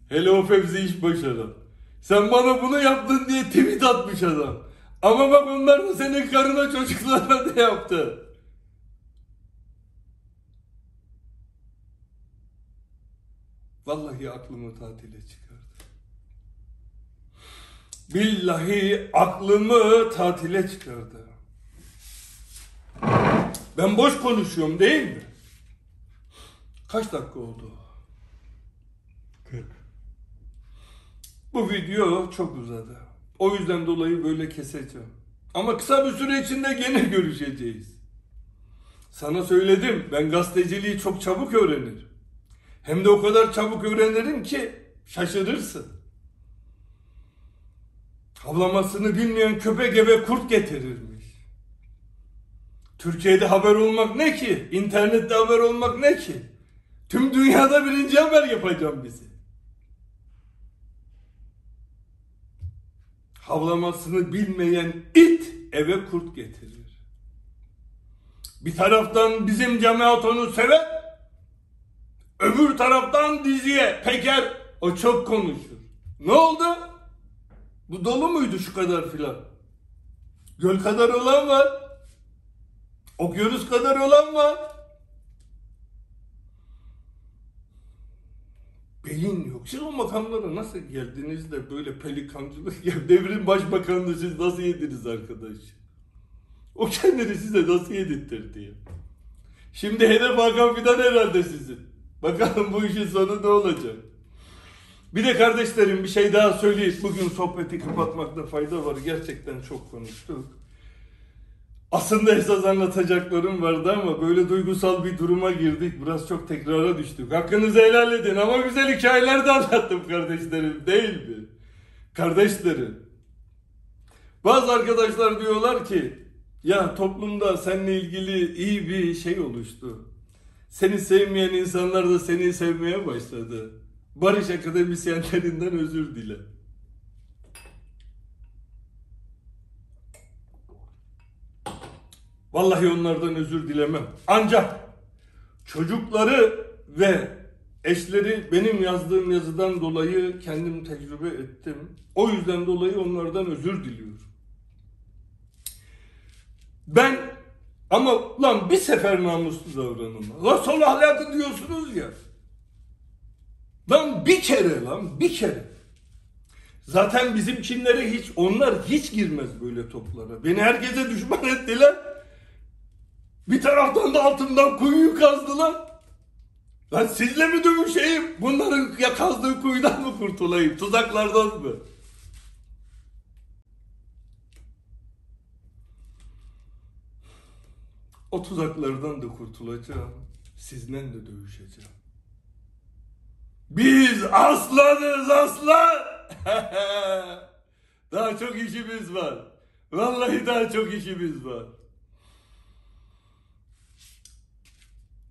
Hele o Fevzi iş başaran. Sen bana bunu yaptın diye tweet atmış adam. Ama bak onlar da senin karına çocuklarına ne yaptı? Vallahi aklımı tatile çıkardı. Billahi aklımı tatile çıkardı. Ben boş konuşuyorum değil mi? Kaç dakika oldu? 40. Bu video çok uzadı. O yüzden dolayı böyle keseceğim. Ama kısa bir süre içinde gene görüşeceğiz. Sana söyledim ben gazeteciliği çok çabuk öğrenirim. Hem de o kadar çabuk öğrenirim ki şaşırırsın. Havlamasını bilmeyen köpek eve kurt getirirmiş. Türkiye'de haber olmak ne ki? İnternette haber olmak ne ki? Tüm dünyada birinci haber yapacağım bizi. Havlamasını bilmeyen it eve kurt getirir. Bir taraftan bizim cemaat onu sever, öbür taraftan diziye Peker o çok konuşur. Ne oldu? Bu dolu muydu şu kadar filan? Göl kadar olan var. Okyanus kadar olan var. Beyin yok. Siz o makamlara nasıl geldiniz de böyle pelikancılık ya devrin başbakanını siz nasıl yediniz arkadaş? O kendini size nasıl yedirtirdi ya? Şimdi hedef Hakan Fidan herhalde sizin. Bakalım bu işin sonu ne olacak? Bir de kardeşlerim bir şey daha söyleyip bugün sohbeti kapatmakta fayda var. Gerçekten çok konuştuk. Aslında esas anlatacaklarım vardı ama böyle duygusal bir duruma girdik. Biraz çok tekrara düştük. Hakkınızı helal edin ama güzel hikayeler de anlattım kardeşlerim değil mi? Kardeşlerim. Bazı arkadaşlar diyorlar ki ya toplumda seninle ilgili iyi bir şey oluştu. Seni sevmeyen insanlar da seni sevmeye başladı. Barış akademisyenlerinden özür dile. Vallahi onlardan özür dilemem. Ancak çocukları ve eşleri benim yazdığım yazıdan dolayı kendim tecrübe ettim. O yüzden dolayı onlardan özür diliyorum. Ben ama lan bir sefer namuslu davranın. La sol ahlakı diyorsunuz ya. Lan bir kere lan bir kere. Zaten bizimkinlere hiç onlar hiç girmez böyle toplara. Beni herkese düşman ettiler. Bir taraftan da altından kuyuyu kazdılar. Ben sizle mi dövüşeyim? Bunların ya kazdığı kuyudan mı kurtulayım? Tuzaklardan mı? O tuzaklardan da kurtulacağım. Sizden de dövüşeceğim. Biz aslanız aslan. daha çok işimiz var. Vallahi daha çok işimiz var.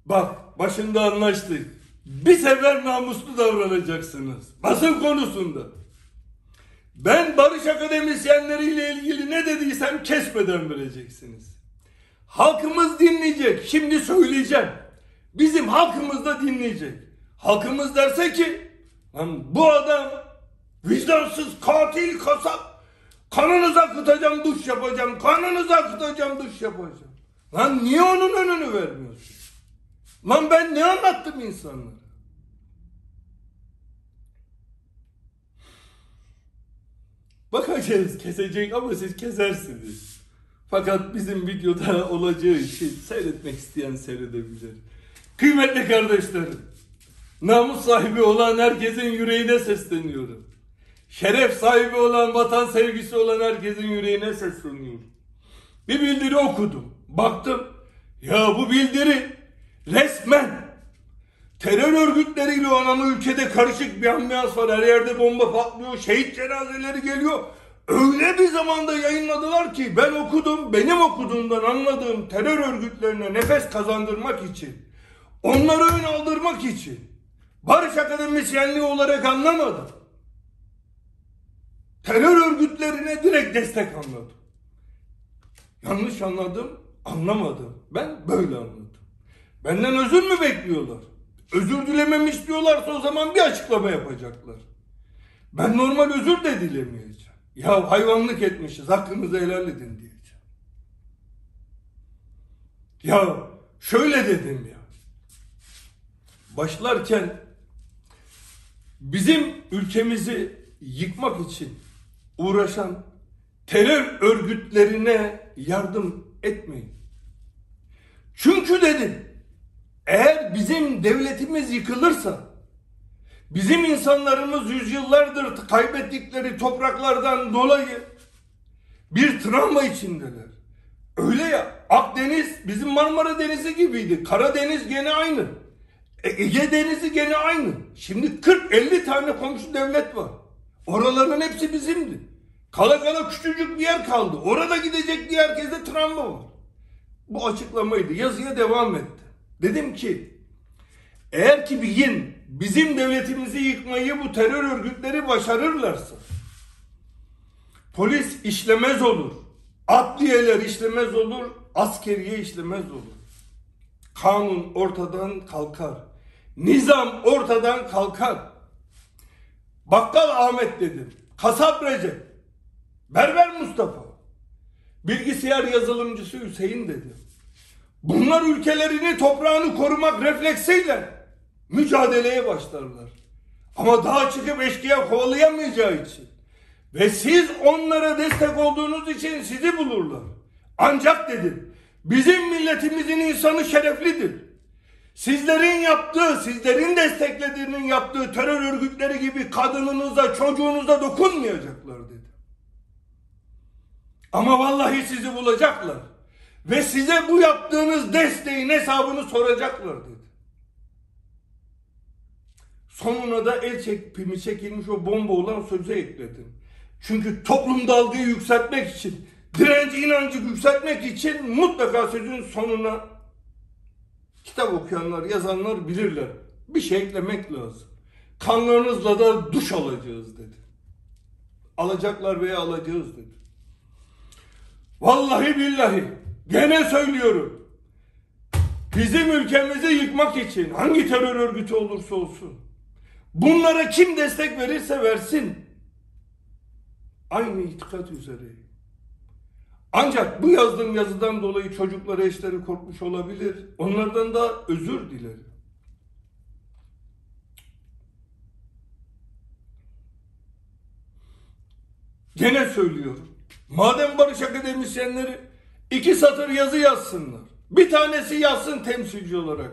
Bak başında anlaştık. Bir sefer namuslu davranacaksınız. Basın konusunda. Ben barış akademisyenleriyle ilgili ne dediysem kesmeden vereceksiniz. Halkımız dinleyecek. Şimdi söyleyeceğim. Bizim halkımız da dinleyecek. Halkımız derse ki lan bu adam vicdansız katil kasap kanınızı akıtacağım duş yapacağım kanınızı akıtacağım duş yapacağım. Lan niye onun önünü vermiyorsun? Lan ben ne anlattım insanlara? Bakacağız kesecek ama siz kesersiniz. Fakat bizim videoda olacağı için seyretmek isteyen seyredebilir. Kıymetli kardeşlerim, namus sahibi olan herkesin yüreğine sesleniyorum. Şeref sahibi olan, vatan sevgisi olan herkesin yüreğine sesleniyorum. Bir bildiri okudum. Baktım. Ya bu bildiri resmen terör örgütleriyle o ama ülkede karışık bir ambiyans var. Her yerde bomba patlıyor. Şehit cenazeleri geliyor. öyle bir zamanda yayınladılar ki ben okudum, benim okuduğumdan anladığım terör örgütlerine nefes kazandırmak için, onları ön aldırmak için Barış Akademisyenliği olarak anlamadım. Terör örgütlerine direkt destek anladım. Yanlış anladım, anlamadım. Ben böyle anladım. Benden özür mü bekliyorlar? Özür dilememi istiyorlarsa o zaman bir açıklama yapacaklar. Ben normal özür de dilemeyeceğim. Ya hayvanlık etmişiz, hakkınızı helal edin diyeceğim. Ya şöyle dedim ya. Başlarken bizim ülkemizi yıkmak için uğraşan terör örgütlerine yardım etmeyin. Çünkü dedim eğer bizim devletimiz yıkılırsa bizim insanlarımız yüzyıllardır kaybettikleri topraklardan dolayı bir travma içindeler. Öyle ya Akdeniz bizim Marmara Denizi gibiydi. Karadeniz gene aynı. E, Ege Denizi gene aynı. Şimdi 40-50 tane komşu devlet var. Oraların hepsi bizimdi. Kala kala küçücük bir yer kaldı. Orada gidecek diye herkeste travma var. Bu açıklamaydı. Yazıya devam etti. Dedim ki eğer ki bir gün bizim devletimizi yıkmayı bu terör örgütleri başarırlarsa polis işlemez olur. Adliyeler işlemez olur. Askeriye işlemez olur. Kanun ortadan kalkar. Nizam ortadan kalkar. Bakkal Ahmet dedim. Kasap Recep. Berber Mustafa. Bilgisayar yazılımcısı Hüseyin dedi. Bunlar ülkelerini, toprağını korumak refleksiyle mücadeleye başlarlar. Ama daha çıkıp eşkıya kovalayamayacağı için ve siz onlara destek olduğunuz için sizi bulurlar. Ancak dedim, bizim milletimizin insanı şereflidir. Sizlerin yaptığı, sizlerin desteklediğinin yaptığı terör örgütleri gibi kadınınıza, çocuğunuza dokunmayacaklar dedi. Ama vallahi sizi bulacaklar. Ve size bu yaptığınız desteğin hesabını soracaklar dedi. Sonuna da el çekimi çekilmiş o bomba olan sözü ekledim. Çünkü toplumda algıyı yükseltmek için, direnci inancı yükseltmek için mutlaka sözün sonuna kitap okuyanlar, yazanlar bilirler. Bir şey eklemek lazım. Kanlarınızla da duş alacağız dedi. Alacaklar veya alacağız dedi. Vallahi billahi gene söylüyorum. Bizim ülkemizi yıkmak için hangi terör örgütü olursa olsun bunlara kim destek verirse versin aynı itikat üzereyim. Ancak bu yazdığım yazıdan dolayı çocukları eşleri korkmuş olabilir. Onlardan da özür dilerim. Gene söylüyorum. Madem barış akademisyenleri iki satır yazı yazsınlar. Bir tanesi yazsın temsilci olarak.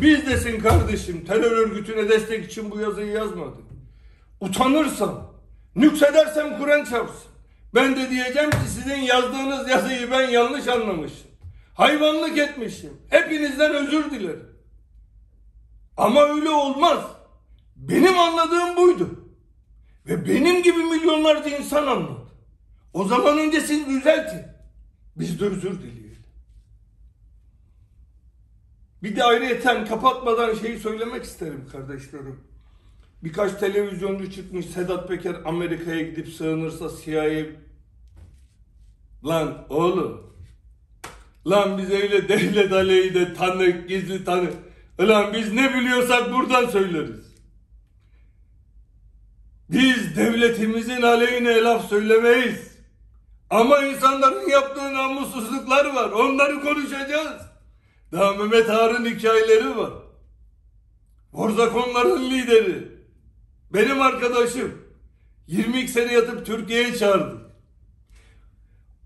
Biz desin kardeşim terör örgütüne destek için bu yazıyı yazmadık. Utanırsam, nüksedersem Kur'an çarpsın. Ben de diyeceğim ki sizin yazdığınız yazıyı ben yanlış anlamışım. Hayvanlık etmişim. Hepinizden özür dilerim. Ama öyle olmaz. Benim anladığım buydu. Ve benim gibi milyonlarca insan anladı. O zaman önce siz düzeltin. Biz de özür dileyelim. Bir de ayrıyeten kapatmadan şeyi söylemek isterim kardeşlerim. Birkaç televizyoncu çıkmış Sedat Peker Amerika'ya gidip sığınırsa CIA Lan oğlum Lan biz öyle devlet aleyhi de tanık, gizli tanık. Ulan biz ne biliyorsak buradan söyleriz. Biz devletimizin aleyhine laf söylemeyiz. Ama insanların yaptığı namussuzluklar var. Onları konuşacağız. Daha Mehmet Harun hikayeleri var. Borzakonların lideri. Benim arkadaşım. 22 sene yatıp Türkiye'ye çağırdı.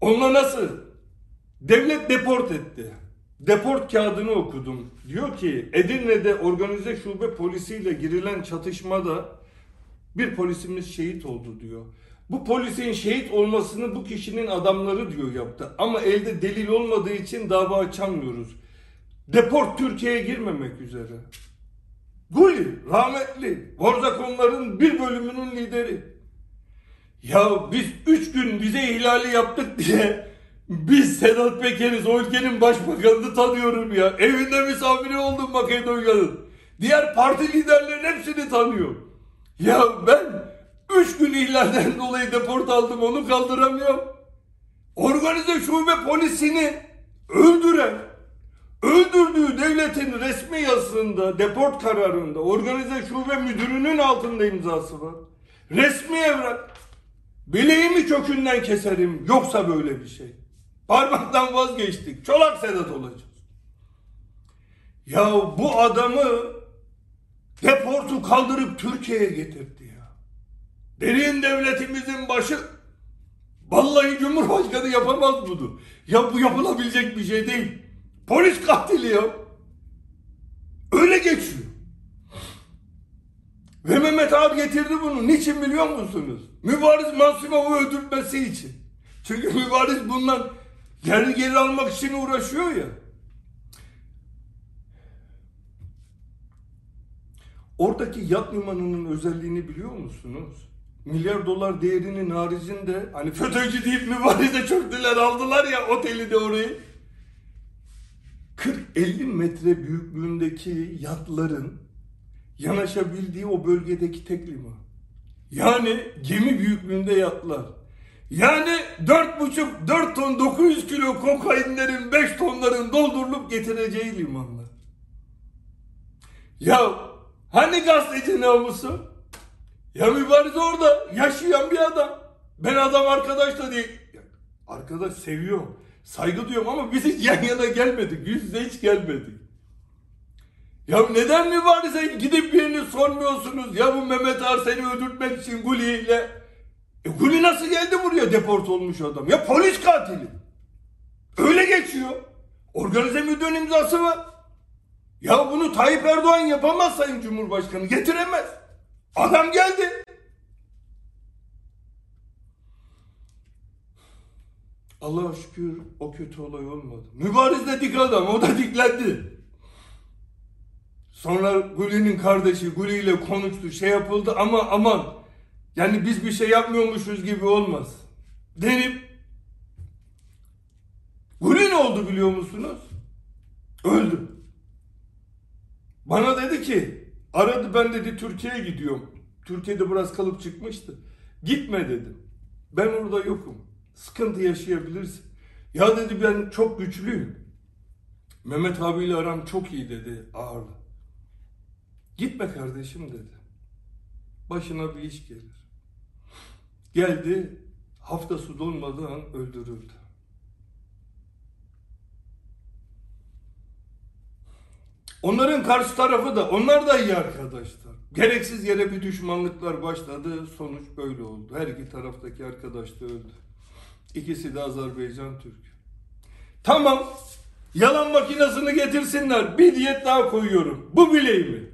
Onunla nasıl? Devlet deport etti. Deport kağıdını okudum. Diyor ki Edirne'de organize şube polisiyle girilen çatışmada bir polisimiz şehit oldu diyor. Bu polisin şehit olmasını bu kişinin adamları diyor yaptı. Ama elde delil olmadığı için dava açamıyoruz. Deport Türkiye'ye girmemek üzere. Guli rahmetli Borzakonların bir bölümünün lideri. Ya biz üç gün vize ihlali yaptık diye biz Sedat Peker'iz. O ülkenin başbakanını tanıyorum ya. Evinde misafiri oldum Makedonya'nın. Diğer parti liderlerin hepsini tanıyor. Ya ben üç gün ihlalden dolayı deport aldım onu kaldıramıyorum. Organize şube polisini öldüren, öldürdüğü devletin resmi yazısında, deport kararında organize şube müdürünün altında imzası var. Resmi evrak. Bileğimi kökünden keserim yoksa böyle bir şey. Parmaktan vazgeçtik. Çolak Sedat olacağız. Ya bu adamı deportu kaldırıp Türkiye'ye getirdi. Derin devletimizin başı Vallahi Cumhurbaşkanı yapamaz bunu. Ya bu yapılabilecek bir şey değil. Polis katili ya. Öyle geçiyor. Ve Mehmet abi getirdi bunu. Niçin biliyor musunuz? Mübariz Masimov'u öldürtmesi için. Çünkü Mübariz bundan geri geri almak için uğraşıyor ya. Oradaki yat limanının özelliğini biliyor musunuz? Milyar dolar değerinin haricinde hani FETÖ'cü deyip mübarize çöktüler aldılar ya oteli de orayı. 40-50 metre büyüklüğündeki yatların yanaşabildiği o bölgedeki tek liman. Yani gemi büyüklüğünde yatlar. Yani 4,5-4 ton 900 kilo kokainlerin 5 tonların doldurulup getireceği limanlar. Ya hani gazeteci namusu? Ya mübariz orada yaşayan bir adam. Ben adam arkadaş da değil. Arkadaş seviyorum. Saygı duyuyorum ama biz hiç yan yana gelmedik. Yüz yüze hiç gelmedik. Ya neden mübarize gidip birini sormuyorsunuz? Ya bu Mehmet Ar seni öldürtmek için Guli ile. E Guli nasıl geldi buraya deport olmuş adam? Ya polis katili. Öyle geçiyor. Organize müdürün imzası var. Ya bunu Tayyip Erdoğan yapamaz Sayın Cumhurbaşkanı. Getiremez. Adam geldi. Allah'a şükür o kötü olay olmadı. Mübariz de dik adam, o da diklendi. Sonra Guli'nin kardeşi Guli ile konuştu, şey yapıldı ama aman yani biz bir şey yapmıyormuşuz gibi olmaz. Denip Guli ne oldu biliyor musunuz? Öldü. Bana dedi ki aradı ben dedi Türkiye'ye gidiyorum. Türkiye'de biraz kalıp çıkmıştı. Gitme dedim. Ben orada yokum. Sıkıntı yaşayabilirsin. Ya dedi ben çok güçlüyüm. Mehmet abiyle aram çok iyi dedi ağırlı. Gitme kardeşim dedi. Başına bir iş gelir. Geldi haftası dolmadan öldürüldü. Onların karşı tarafı da onlar da iyi arkadaşlar. Gereksiz yere bir düşmanlıklar başladı. Sonuç böyle oldu. Her iki taraftaki arkadaş da öldü. İkisi de Azerbaycan Türk. Tamam. Yalan makinesini getirsinler. Bir diyet daha koyuyorum. Bu bileğimi.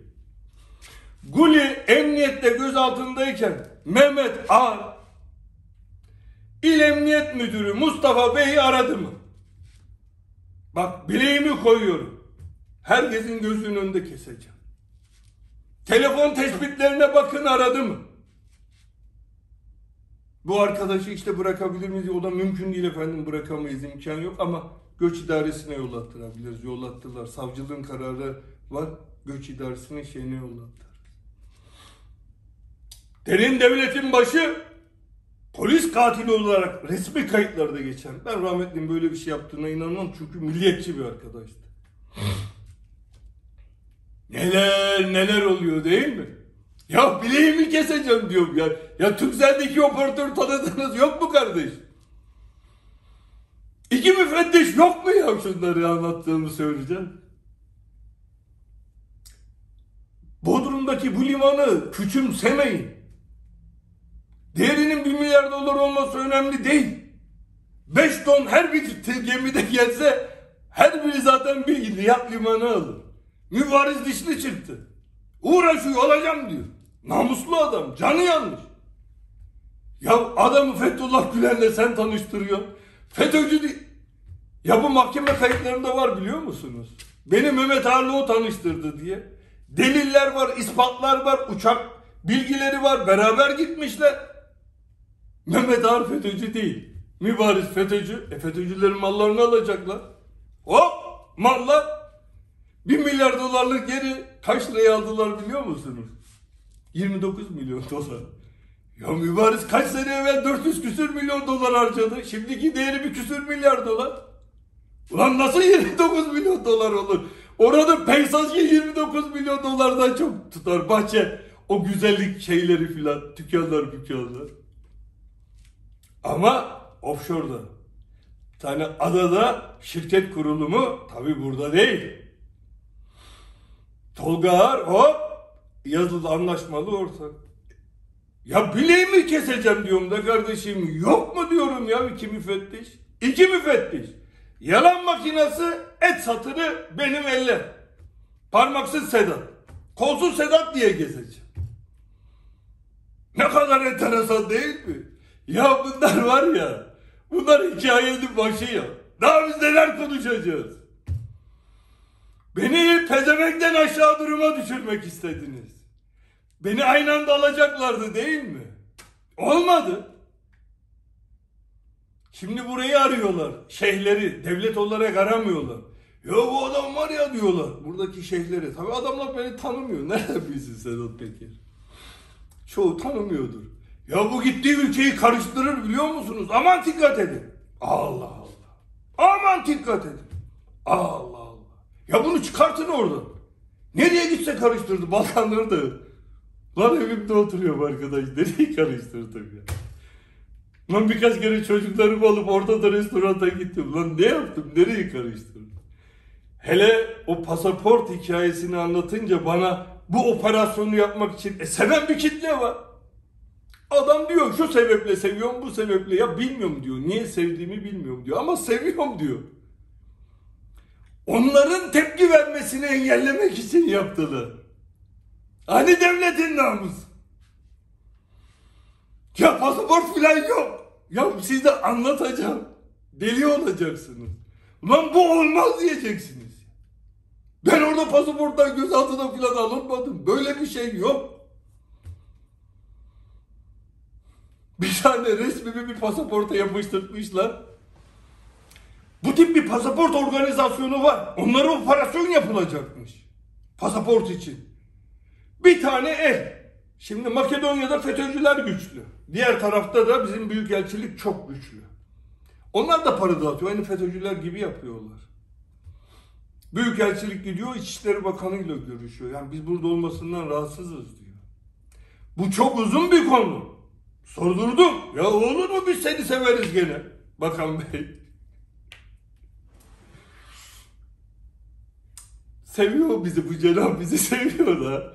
Guli emniyette gözaltındayken Mehmet Ağar İl Emniyet Müdürü Mustafa Bey'i aradı mı? Bak bileğimi koyuyorum. Herkesin gözünün önünde keseceğim. Telefon tespitlerine bakın aradı mı? Bu arkadaşı işte bırakabilir miyiz? O da mümkün değil efendim bırakamayız imkan yok ama göç idaresine yollattırabiliriz. Yollattılar. Savcılığın kararı var. Göç idaresine şeyine yollattılar. Derin devletin başı polis katili olarak resmi kayıtlarda geçen. Ben rahmetlinin böyle bir şey yaptığına inanmam çünkü milliyetçi bir arkadaştı. Neler neler oluyor değil mi? Ya bileğimi keseceğim diyorum ya. Ya Türkcell'deki operatör tanıdığınız yok mu kardeş? İki müfettiş yok mu ya şunları anlattığımı söyleyeceğim. Bodrum'daki bu limanı küçümsemeyin. Değerinin bir milyar dolar olması önemli değil. Beş ton her bir gemide gelse her biri zaten bir yat limanı alır. Mübariz dişli çıktı. Uğraşıyor olacağım diyor. Namuslu adam. Canı yanmış. Ya adamı Fethullah Gülen'le sen tanıştırıyorsun. FETÖ'cü değil. Ya bu mahkeme kayıtlarında var biliyor musunuz? Beni Mehmet Arlıo tanıştırdı diye. Deliller var, ispatlar var, uçak bilgileri var. Beraber gitmişler. Mehmet Ağar FETÖ'cü değil. Mübariz FETÖ'cü. E FETÖ'cülerin mallarını alacaklar. Hop mallar. 1 milyar dolarlık yeri kaç liraya aldılar biliyor musunuz? 29 milyon dolar. Ya mübariz kaç sene evvel 400 küsür milyon dolar harcadı. Şimdiki değeri bir küsür milyar dolar. Ulan nasıl 29 milyon dolar olur? Orada peyzajı 29 milyon dolardan çok tutar. Bahçe o güzellik şeyleri filan dükkanlar dükkanlar. Ama offshore'da. Bir tane adada şirket kurulumu tabi burada değil. Tolga Ağar hop yazılı anlaşmalı ortak. Ya bileğimi keseceğim diyorum da kardeşim. Yok mu diyorum ya iki müfettiş. İki müfettiş. Yalan makinesi et satını benim elle. Parmaksız Sedat. Kolsuz Sedat diye gezeceğim. Ne kadar enteresan değil mi? Ya bunlar var ya. Bunlar hikayenin başı ya. Daha biz neler konuşacağız? Beni pezemekten aşağı duruma düşürmek istediniz. Beni aynı anda alacaklardı değil mi? Olmadı. Şimdi burayı arıyorlar. Şeyhleri devlet olarak aramıyorlar. Ya bu adam var ya diyorlar. Buradaki şeyhleri. Tabi adamlar beni tanımıyor. Nereden bilsin Sedat Peker? Çoğu tanımıyordur. Ya bu gittiği ülkeyi karıştırır biliyor musunuz? Aman dikkat edin. Allah Allah. Aman dikkat edin. Allah. Ya bunu çıkartın oradan. Nereye gitse karıştırdı. Balkanları da. Lan evimde oturuyorum arkadaş. Nereye karıştırdım ya? Lan birkaç kere çocuklarımı alıp orada da restoranta gittim. Lan ne yaptım? Nereye karıştırdım? Hele o pasaport hikayesini anlatınca bana bu operasyonu yapmak için e, seven bir kitle var. Adam diyor şu sebeple seviyorum bu sebeple ya bilmiyorum diyor. Niye sevdiğimi bilmiyorum diyor ama seviyorum diyor. Onların tepki vermesini engellemek için yaptılar. Hani devletin namusu? Ya pasaport filan yok. Ya size anlatacağım. Deli olacaksınız. Lan bu olmaz diyeceksiniz. Ben orada pasaporttan gözaltına filan alınmadım. Böyle bir şey yok. Bir tane resmimi bir pasaporta yapıştırmışlar. Bu tip bir pasaport organizasyonu var. Onlara operasyon yapılacakmış. Pasaport için. Bir tane el. Şimdi Makedonya'da FETÖ'cüler güçlü. Diğer tarafta da bizim büyükelçilik çok güçlü. Onlar da para dağıtıyor. Aynı FETÖ'cüler gibi yapıyorlar. Büyükelçilik gidiyor İçişleri Bakanı ile görüşüyor. Yani biz burada olmasından rahatsızız diyor. Bu çok uzun bir konu. Sordurdum. Ya olur mu biz seni severiz gene. Bakan Bey. Seviyor bizi bu cenab bizi seviyor da.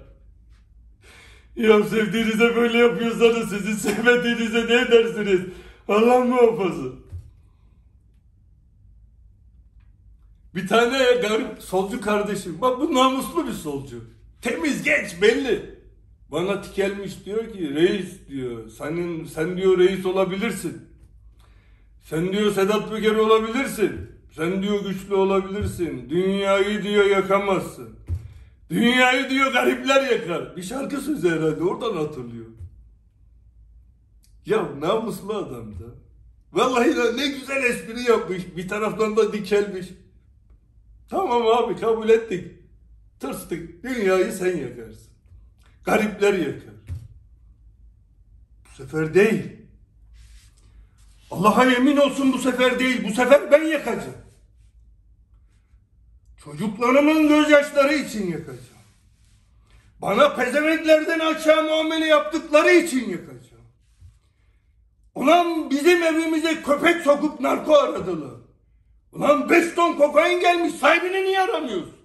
Ya sevdiğinize böyle yapıyorsanız sizi sevmediğinize ne edersiniz? Allah muhafaza. Bir tane garip solcu kardeşim. Bak bu namuslu bir solcu. Temiz genç belli. Bana tikelmiş diyor ki reis diyor. Senin sen diyor reis olabilirsin. Sen diyor Sedat Peker olabilirsin. Sen diyor güçlü olabilirsin. Dünyayı diyor yakamazsın. Dünyayı diyor garipler yakar. Bir şarkı sözü herhalde oradan hatırlıyor. Ya namuslu adam da. Vallahi de ne güzel espri yapmış. Bir taraftan da dikelmiş. Tamam abi kabul ettik. Tırstık. Dünyayı sen yakarsın. Garipler yakar. Bu sefer değil. Allah'a yemin olsun bu sefer değil. Bu sefer ben yakacağım. Çocuklarımın gözyaşları için yakacağım. Bana pezemeklerden aşağı muamele yaptıkları için yakacağım. Ulan bizim evimize köpek sokup narko aradılar. Ulan 5 ton kokain gelmiş sahibini niye aramıyorsun?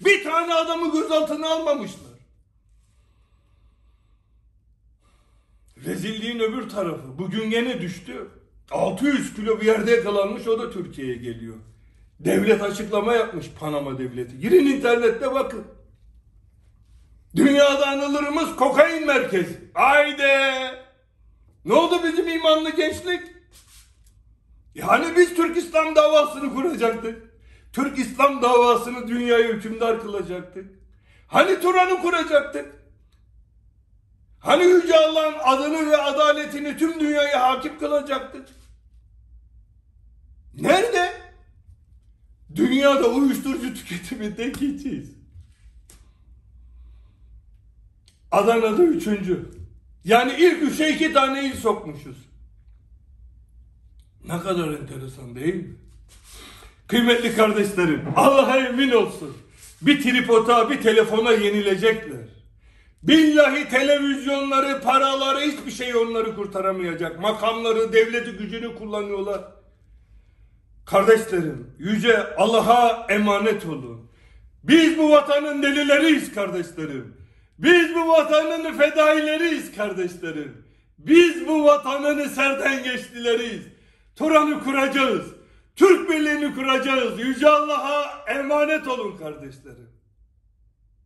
Bir tane adamı gözaltına almamışlar. Rezilliğin öbür tarafı. Bugün gene düştü. 600 kilo bir yerde yakalanmış o da Türkiye'ye geliyor. Devlet açıklama yapmış Panama devleti. Girin internette bakın. Dünyada anılırımız kokain merkezi. Haydi. Ne oldu bizim imanlı gençlik? Yani biz Türk İslam davasını kuracaktık. Türk İslam davasını dünyaya hükümdar kılacaktık. Hani Turan'ı kuracaktık. Hani Yüce Allah'ın adını ve adaletini tüm dünyaya hakim kılacaktı? Nerede? Dünyada uyuşturucu tüketiminde geçiyiz. Adana'da üçüncü. Yani ilk üçe iki tane il sokmuşuz. Ne kadar enteresan değil mi? Kıymetli kardeşlerim, Allah'a emin olsun. Bir tripota, bir telefona yenilecekler. Billahi televizyonları, paraları, hiçbir şey onları kurtaramayacak. Makamları, devleti gücünü kullanıyorlar. Kardeşlerim, yüce Allah'a emanet olun. Biz bu vatanın delileriyiz kardeşlerim. Biz bu vatanın fedaileriyiz kardeşlerim. Biz bu vatanın serden geçtileriyiz. Turan'ı kuracağız. Türk birliğini kuracağız. Yüce Allah'a emanet olun kardeşlerim.